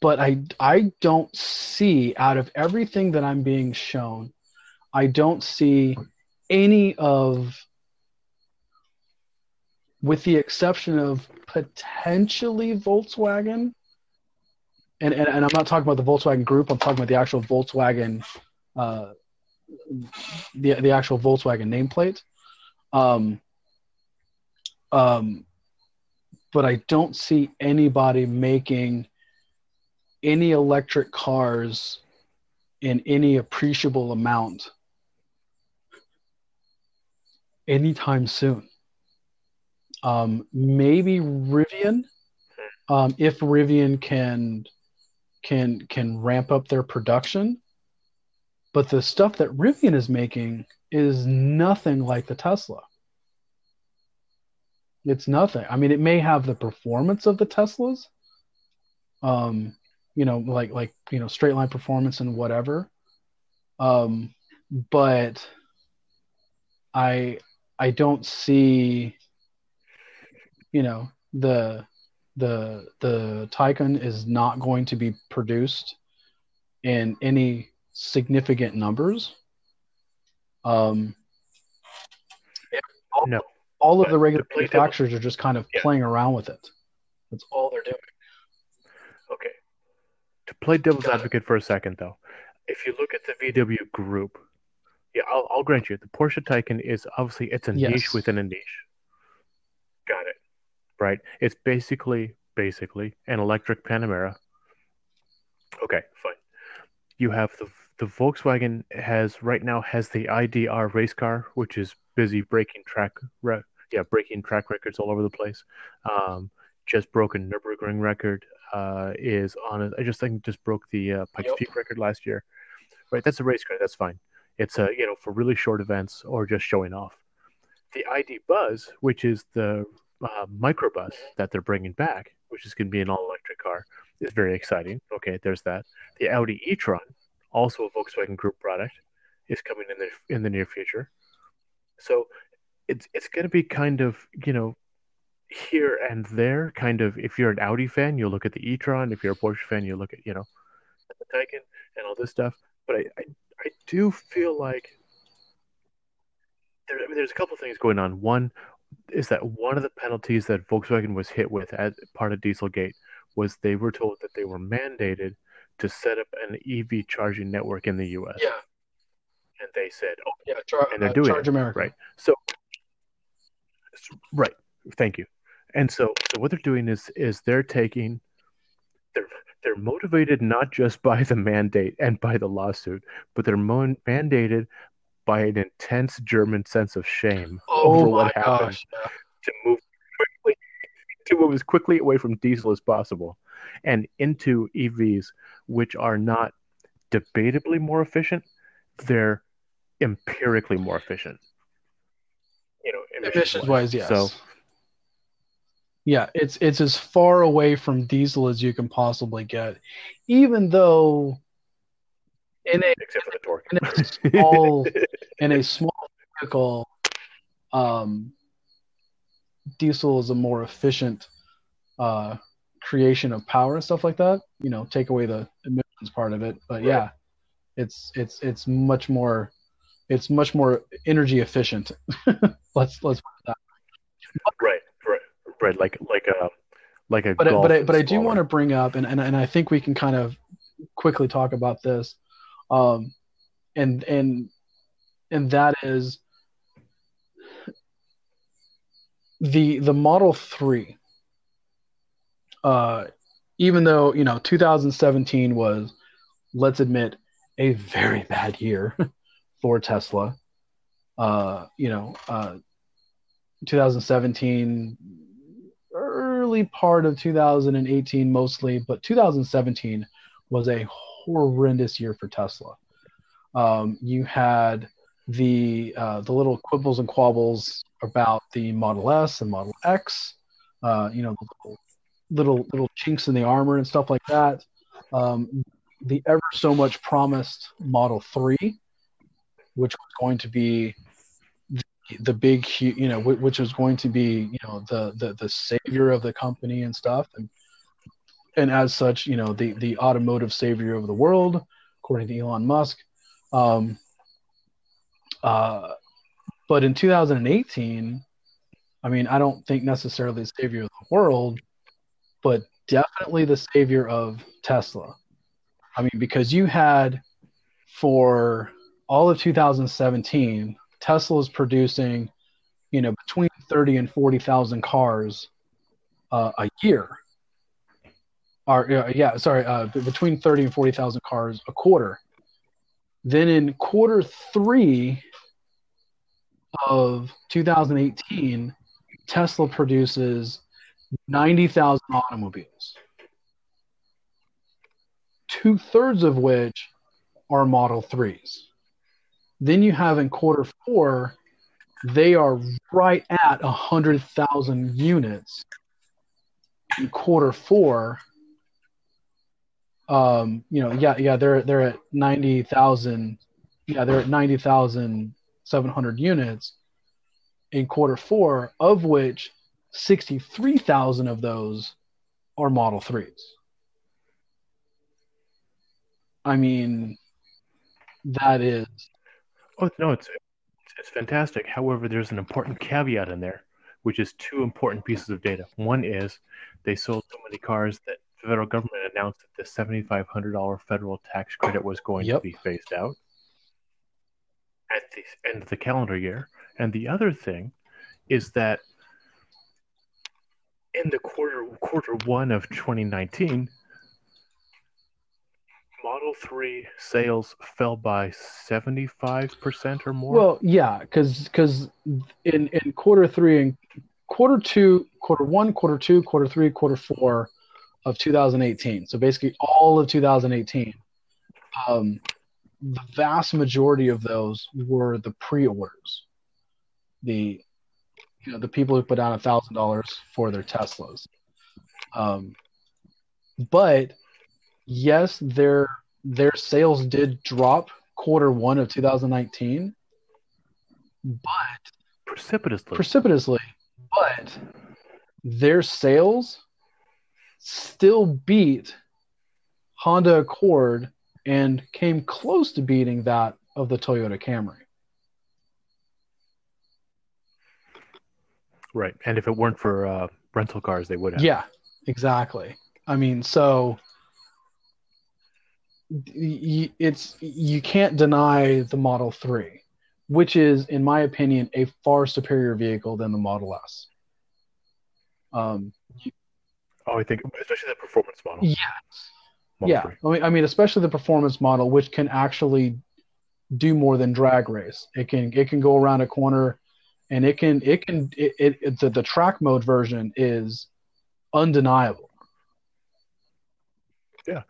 but I I don't see out of everything that I'm being shown I don't see any of, with the exception of potentially Volkswagen, and, and, and I'm not talking about the Volkswagen group, I'm talking about the actual Volkswagen, uh, the, the actual Volkswagen nameplate. Um, um, but I don't see anybody making any electric cars in any appreciable amount anytime soon. Um, maybe Rivian, um, if Rivian can can can ramp up their production, but the stuff that Rivian is making is nothing like the Tesla. It's nothing. I mean, it may have the performance of the Teslas, um, you know, like like you know, straight line performance and whatever. Um, but I I don't see, you know, the the the Taycan is not going to be produced in any significant numbers. Um, No, all of the regular devil- manufacturers are just kind of Yeah. playing around with it. That's all they're doing. Okay. To play devil's advocate for a second, though, if you look at the VW group, yeah, I'll, I'll grant you the Porsche Taycan is obviously it's a Yes. niche within a niche. Got it. Right. It's basically basically an electric Panamera. Okay, fine. You have the the Volkswagen has right now has the IDR race car, which is busy breaking track re- yeah breaking track records all over the place. Um, just broken Nurburgring record. Uh, is on it. I just think just broke the uh, Pikes Yep. Peak record last year. Right, that's a race car. That's fine. It's a you know for really short events or just showing off. The ID Buzz, which is the uh, microbus that they're bringing back, which is going to be an all electric car, is very exciting. Okay, there's that. The Audi e-tron, also a Volkswagen Group product, is coming in the in the near future. So it's it's going to be kind of you know here and there. Kind of if you're an Audi fan, you'll look at the e-tron. If you're a Porsche fan, you look at you know the Taycan and all this stuff. But I I, I do feel like there, I mean, there's a couple things going on. One is that one of the penalties that Volkswagen was hit with as part of Dieselgate was they were told that they were mandated to set up an EV charging network in the U.S. Yeah, And they said, "Oh, yeah. Char- And they're uh, doing Charge it, America. right." So, right. Thank you. And so, so what they're doing is is they're taking they're they're motivated not just [LAUGHS] by the mandate and by the lawsuit, but they're mo- mandated by an intense German sense of shame Oh over my what happened gosh. to move quickly to move as quickly away from diesel as possible and into EVs, which are not debatably more efficient, they're empirically more efficient. You know, Emissions wise, yes. So yeah, it's it's as far away from diesel as you can possibly get, even though in a except for the torque. in a small in a small vehicle, um, diesel is a more efficient uh, creation of power and stuff like that. You know, take away the emissions part of it, but yeah, it's it's it's much more it's much more energy efficient. [LAUGHS] let's let's put that. Right, right. Like like a like a. But I, but I, but I do want to bring up, and, and and I think we can kind of quickly talk about this, um, and and and that is the the Model Three. Uh, even though you know 2017 was, let's admit, a very bad year [LAUGHS] for Tesla. Uh, you know, uh, 2017, early part of 2018 mostly, but 2017 was a horrendous year for Tesla. Um, you had the uh, the little quibbles and quabbles about the Model S and Model X. Uh, you know, the little, little chinks in the armor and stuff like that. Um, the ever so much promised Model 3, which was going to be the, big, you know, which was going to be, you know, the, the, the savior of the company and stuff. And, and as such, you know, the, the automotive savior of the world, according to Elon Musk. Um, uh, but in 2018, I mean, I don't think necessarily the savior of the world, but definitely the savior of Tesla. I mean, because you had for all of 2017, Tesla is producing, you know, between 30 and 40,000 cars uh, a year. Or uh, yeah, sorry, uh, between 30 and 40,000 cars a quarter. Then in quarter three of 2018, Tesla produces 90,000 automobiles two thirds of which are Model 3s. Then you have in quarter four, they are right at 100,000 units. In quarter four, um, you know, yeah, yeah, they're they're at 90,000. Yeah, they're at 90,700 units in quarter four, of which 63,000 of those are Model 3s. I mean, that is Oh no, it's it's fantastic. However, there's an important caveat in there, which is two important pieces of data. One is they sold so many cars that the federal government announced that the seventy-five hundred dollar federal tax credit was going Yep. to be phased out at the end of the calendar year. And the other thing is that in the quarter quarter one of 2019, 3 sales fell by 75% or more. well, yeah, because because in in quarter three and quarter two, quarter one, quarter two, quarter three, quarter four of 2018. So basically all of 2018. Um, the vast majority of those were the pre-orders. The you know the people who put down a thousand dollars for their Teslas. Um, but yes, their their sales did drop quarter one of 2019, but precipitously. precipitously. But their sales still beat Honda Accord and came close to beating that of the Toyota Camry. right. And if it weren't for uh, rental cars, they would have. Yeah, exactly. I mean, so it's you can't deny the Model 3, which is in my opinion a far superior vehicle than the Model S. Um, Oh, I think especially the performance model. yeah, Model yeah. 3. I mean, I mean, especially the performance model, which can actually do more than drag race. It can it can go around a corner, and it can it can it, it, it the, the track mode version is undeniable. Yeah,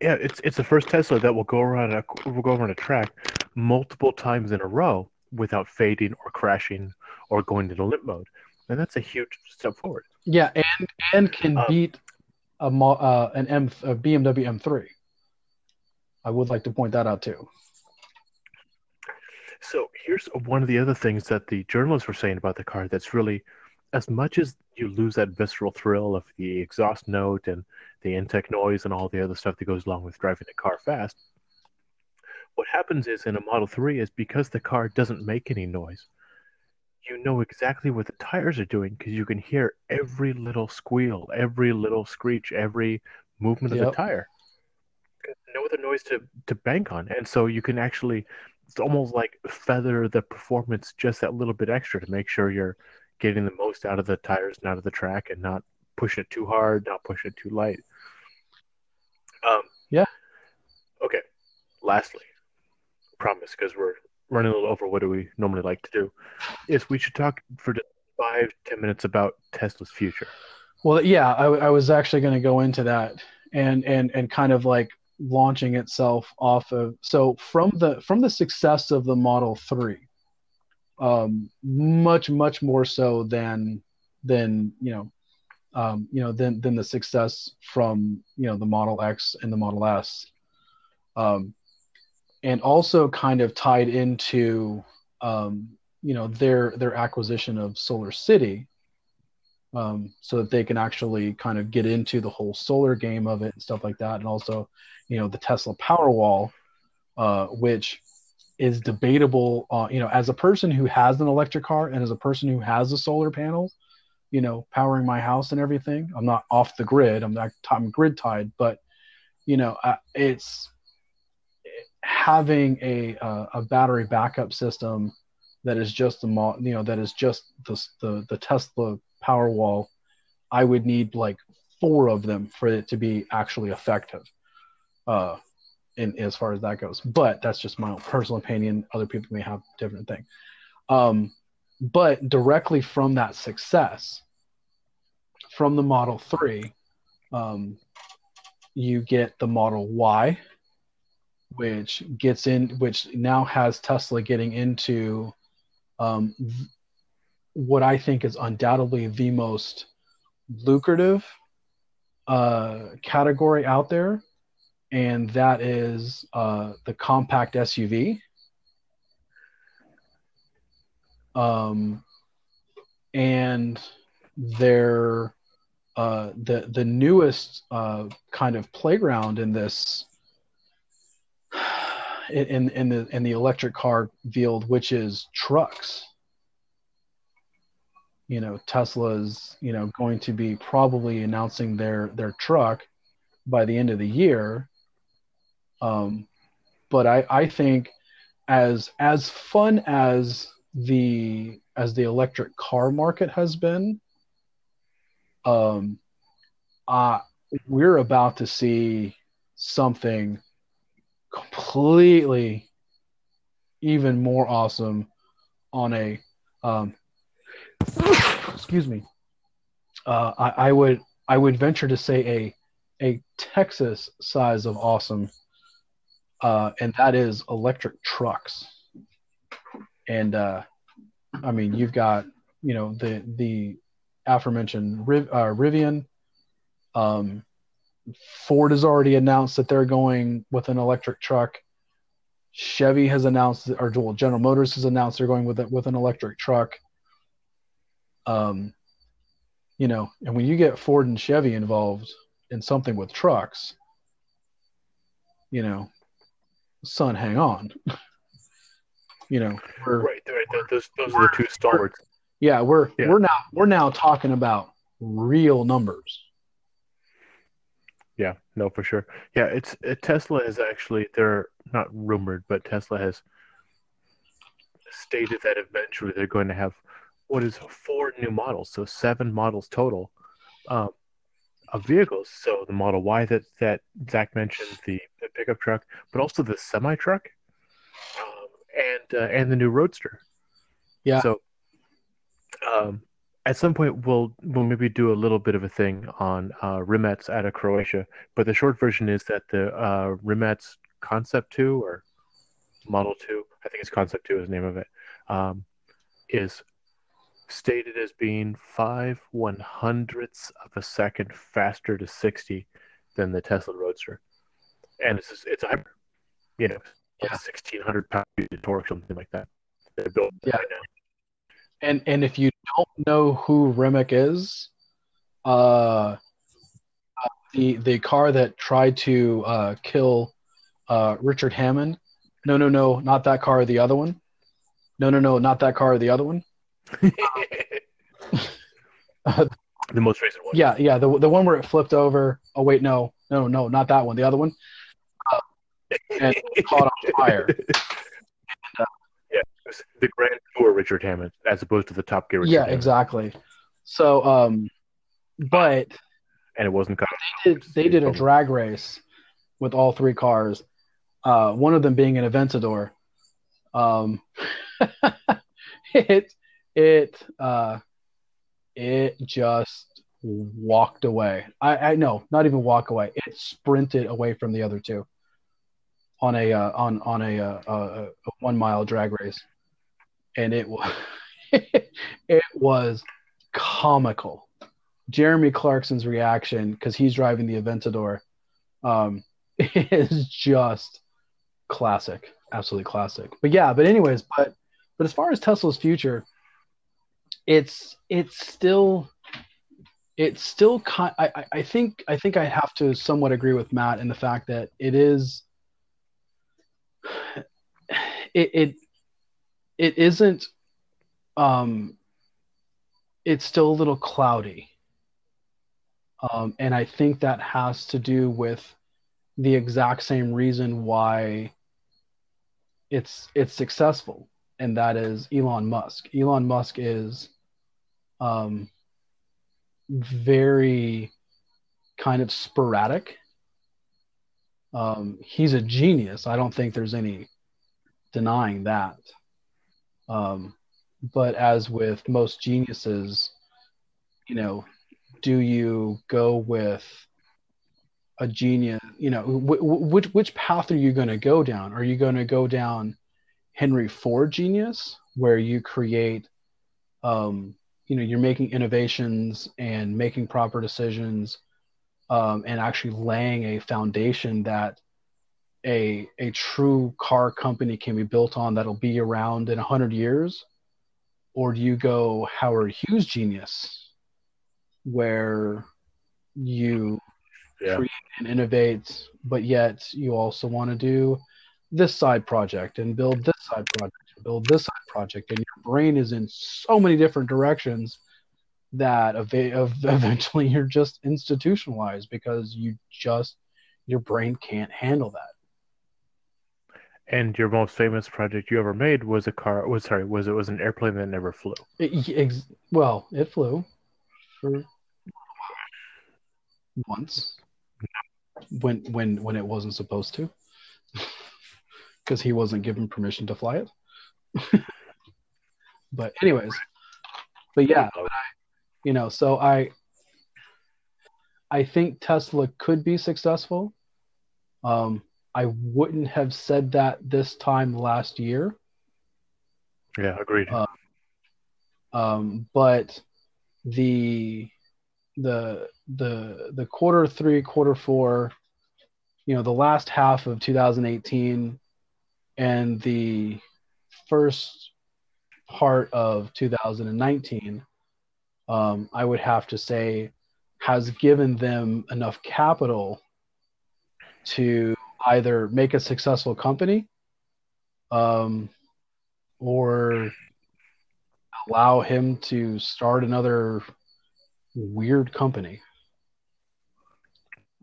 it's it's the first Tesla that will go around a will go around a track multiple times in a row without fading or crashing or going into limp mode, and that's a huge step forward. Yeah, and and can Um, beat a uh, an M a BMW M3. I would like to point that out too. So here's one of the other things that the journalists were saying about the car that's really as much as you lose that visceral thrill of the exhaust note and the intake noise and all the other stuff that goes along with driving a car fast, what happens is in a Model 3 is because the car doesn't make any noise, you know exactly what the tires are doing because you can hear every little squeal, every little screech, every movement of the tire. No other noise to, to bank on. And so you can actually, it's almost like feather the performance just that little bit extra to make sure you're getting the most out of the tires and out of the track and not pushing it too hard, not pushing it too light. Um, Yeah. Okay. Lastly, promise, because we're running a little over what do we normally like to do, is we should talk for just five, ten minutes about Tesla's future. Well, yeah, I, I was actually going to go into that and and and kind of like launching itself off of so from the from the success of the Model Three, um, much much more so than than you know, um, you know than than the success from you know the Model X and the Model S, um, and also kind of tied into um, you know their their acquisition of Solar City um, so that they can actually kind of get into the whole solar game of it and stuff like that. And also, you know, the Tesla Powerwall, uh, which is debatable. Uh, you know, as a person who has an electric car and as a person who has a solar panel, you know, powering my house and everything, I'm not off the grid. I'm not. I'm grid tied, but you know, uh, it's having a uh, a battery backup system that is just the mo- you know that is just the the, the Tesla Powerwall. I would need like four of them for it to be actually effective. Uh, in as far as that goes, but that's just my personal opinion. Other people may have different thing. Um, but directly from that success, from the Model Three, um, you get the Model Y, which gets in, which now has Tesla getting into um, what I think is undoubtedly the most lucrative uh, category out there, and that is uh, the compact SUV. Um, and their uh, the the newest uh, kind of playground in this in in the in the electric car field, which is trucks. You know, Tesla's you know going to be probably announcing their their truck by the end of the year. Um, but I I think as as fun as the as the electric car market has been, um, uh, we're about to see something completely even more awesome on a um, excuse me uh, I, I would i would venture to say a a texas size of awesome uh, and that is electric trucks and uh, i mean you've got you know the the aforementioned Riv, uh, rivian um, Ford has already announced that they're going with an electric truck. Chevy has announced, or well, General Motors has announced they're going with it with an electric truck. Um, you know, and when you get Ford and Chevy involved in something with trucks, you know, son, hang on. you know, Right, right. th- Those, those are the two stalwarts. yeah, we're Yeah. we're now we're now talking about real numbers. Yeah, no, for sure. Yeah, it's uh, Tesla is actually they're not rumored, but Tesla has stated that eventually they're going to have what is four new models, so seven models total um, of vehicles. So the Model Y that that Zach mentioned, the, the pickup truck, but also the semi truck, um, and uh, and the new Roadster. Yeah. So um, at some point we'll we'll maybe do a little bit of a thing on uh, Rimac out of Croatia, but the short version is that the uh, Rimac Concept Two or Model Two, I think it's Concept Two is the name of it, um, is stated as being five one hundredths of a second faster to sixty than the Tesla Roadster, and it's just, it's a you know, Yeah. sixteen hundred pound feet of torque, something like that. Yeah. right and and if you don't know who Rimac is, uh, the the car that tried to uh, kill uh, Richard Hammond. No, no, no, not that car. The other one. No, no, no, not that car. The other one. The most recent one. Yeah, yeah, the the one where it flipped over. Oh wait, no, no, no, not that one. The other one. Uh, and caught on fire. [LAUGHS] yeah, the Grand Tour Richard Hammond, as opposed to the Top Gear. Richard yeah, Hammond. exactly. So, um, but And it wasn't. they did they did a drag race with all three cars. Uh, one of them being an Aventador. Um, [LAUGHS] it it uh, it just walked away. I, I no, not even walk away. It sprinted away from the other two on a uh, on on a, uh, a, a one mile drag race, and it was [LAUGHS] it was comical. Jeremy Clarkson's reaction because he's driving the Aventador um, [LAUGHS] is just classic, absolutely classic. But yeah, but anyways, but but as far as Tesla's future, it's it's still it's still kind. I, I- think I think I have to somewhat agree with Matt in the fact that it is [SIGHS] it it it isn't um it's still a little cloudy um, and I think that has to do with the exact same reason why it's it's successful, and that is Elon Musk. Elon Musk is um, very kind of sporadic. Um, he's a genius. I don't think there's any denying that. Um, but as with most geniuses, you know, do you go with a genius you know wh- wh- which which path are you going to go down are you going to go down henry ford genius where you create um you know you're making innovations and making proper decisions um, and actually laying a foundation that a a true car company can be built on that'll be around in 100 years or do you go howard hughes genius where you Yeah. create and innovate, but yet you also want to do this side project and build this side project, build this side project, and your brain is in so many different directions that ev- [LAUGHS] eventually you're just institutionalized because you just your brain can't handle that. And your most famous project you ever made was a car. Was sorry, was it was an airplane that never flew. It, ex- well, it flew for once when when when it wasn't supposed to [LAUGHS] because he wasn't given permission to fly it. [LAUGHS] but anyways, but yeah, you know, so I I think Tesla could be successful. Um, I wouldn't have said that this time last year. Yeah, agreed. Uh, um, but the the the the quarter three, quarter four, you know, the last half of 2018 and the first part of 2019, um, I would have to say, has given them enough capital to either make a successful company um, or allow him to start another weird company.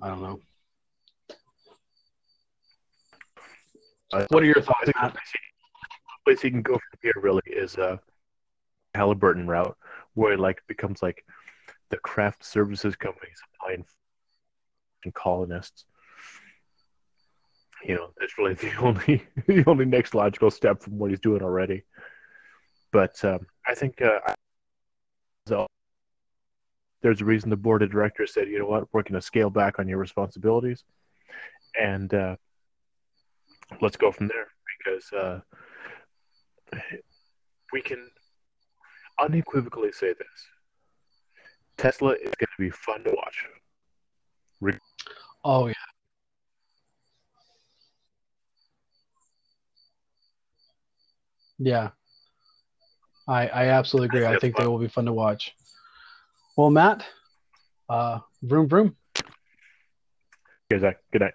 I don't know. What are your thoughts, Matt? Place he- can go from here really is a Halliburton route, where it like becomes like the craft services company supplying and colonists. You know, that's really the [LAUGHS] only the only next logical step from what he's doing already. But um, I think uh, so. There's a reason the board of directors said, you know what, we're going to scale back on your responsibilities, and uh, let's go from there because uh, we can unequivocally say this: Tesla is going to be fun to watch. Oh yeah. Yeah. I, I absolutely agree. I think they will be fun to watch. Well, Matt, uh, vroom vroom. Good night. Good night.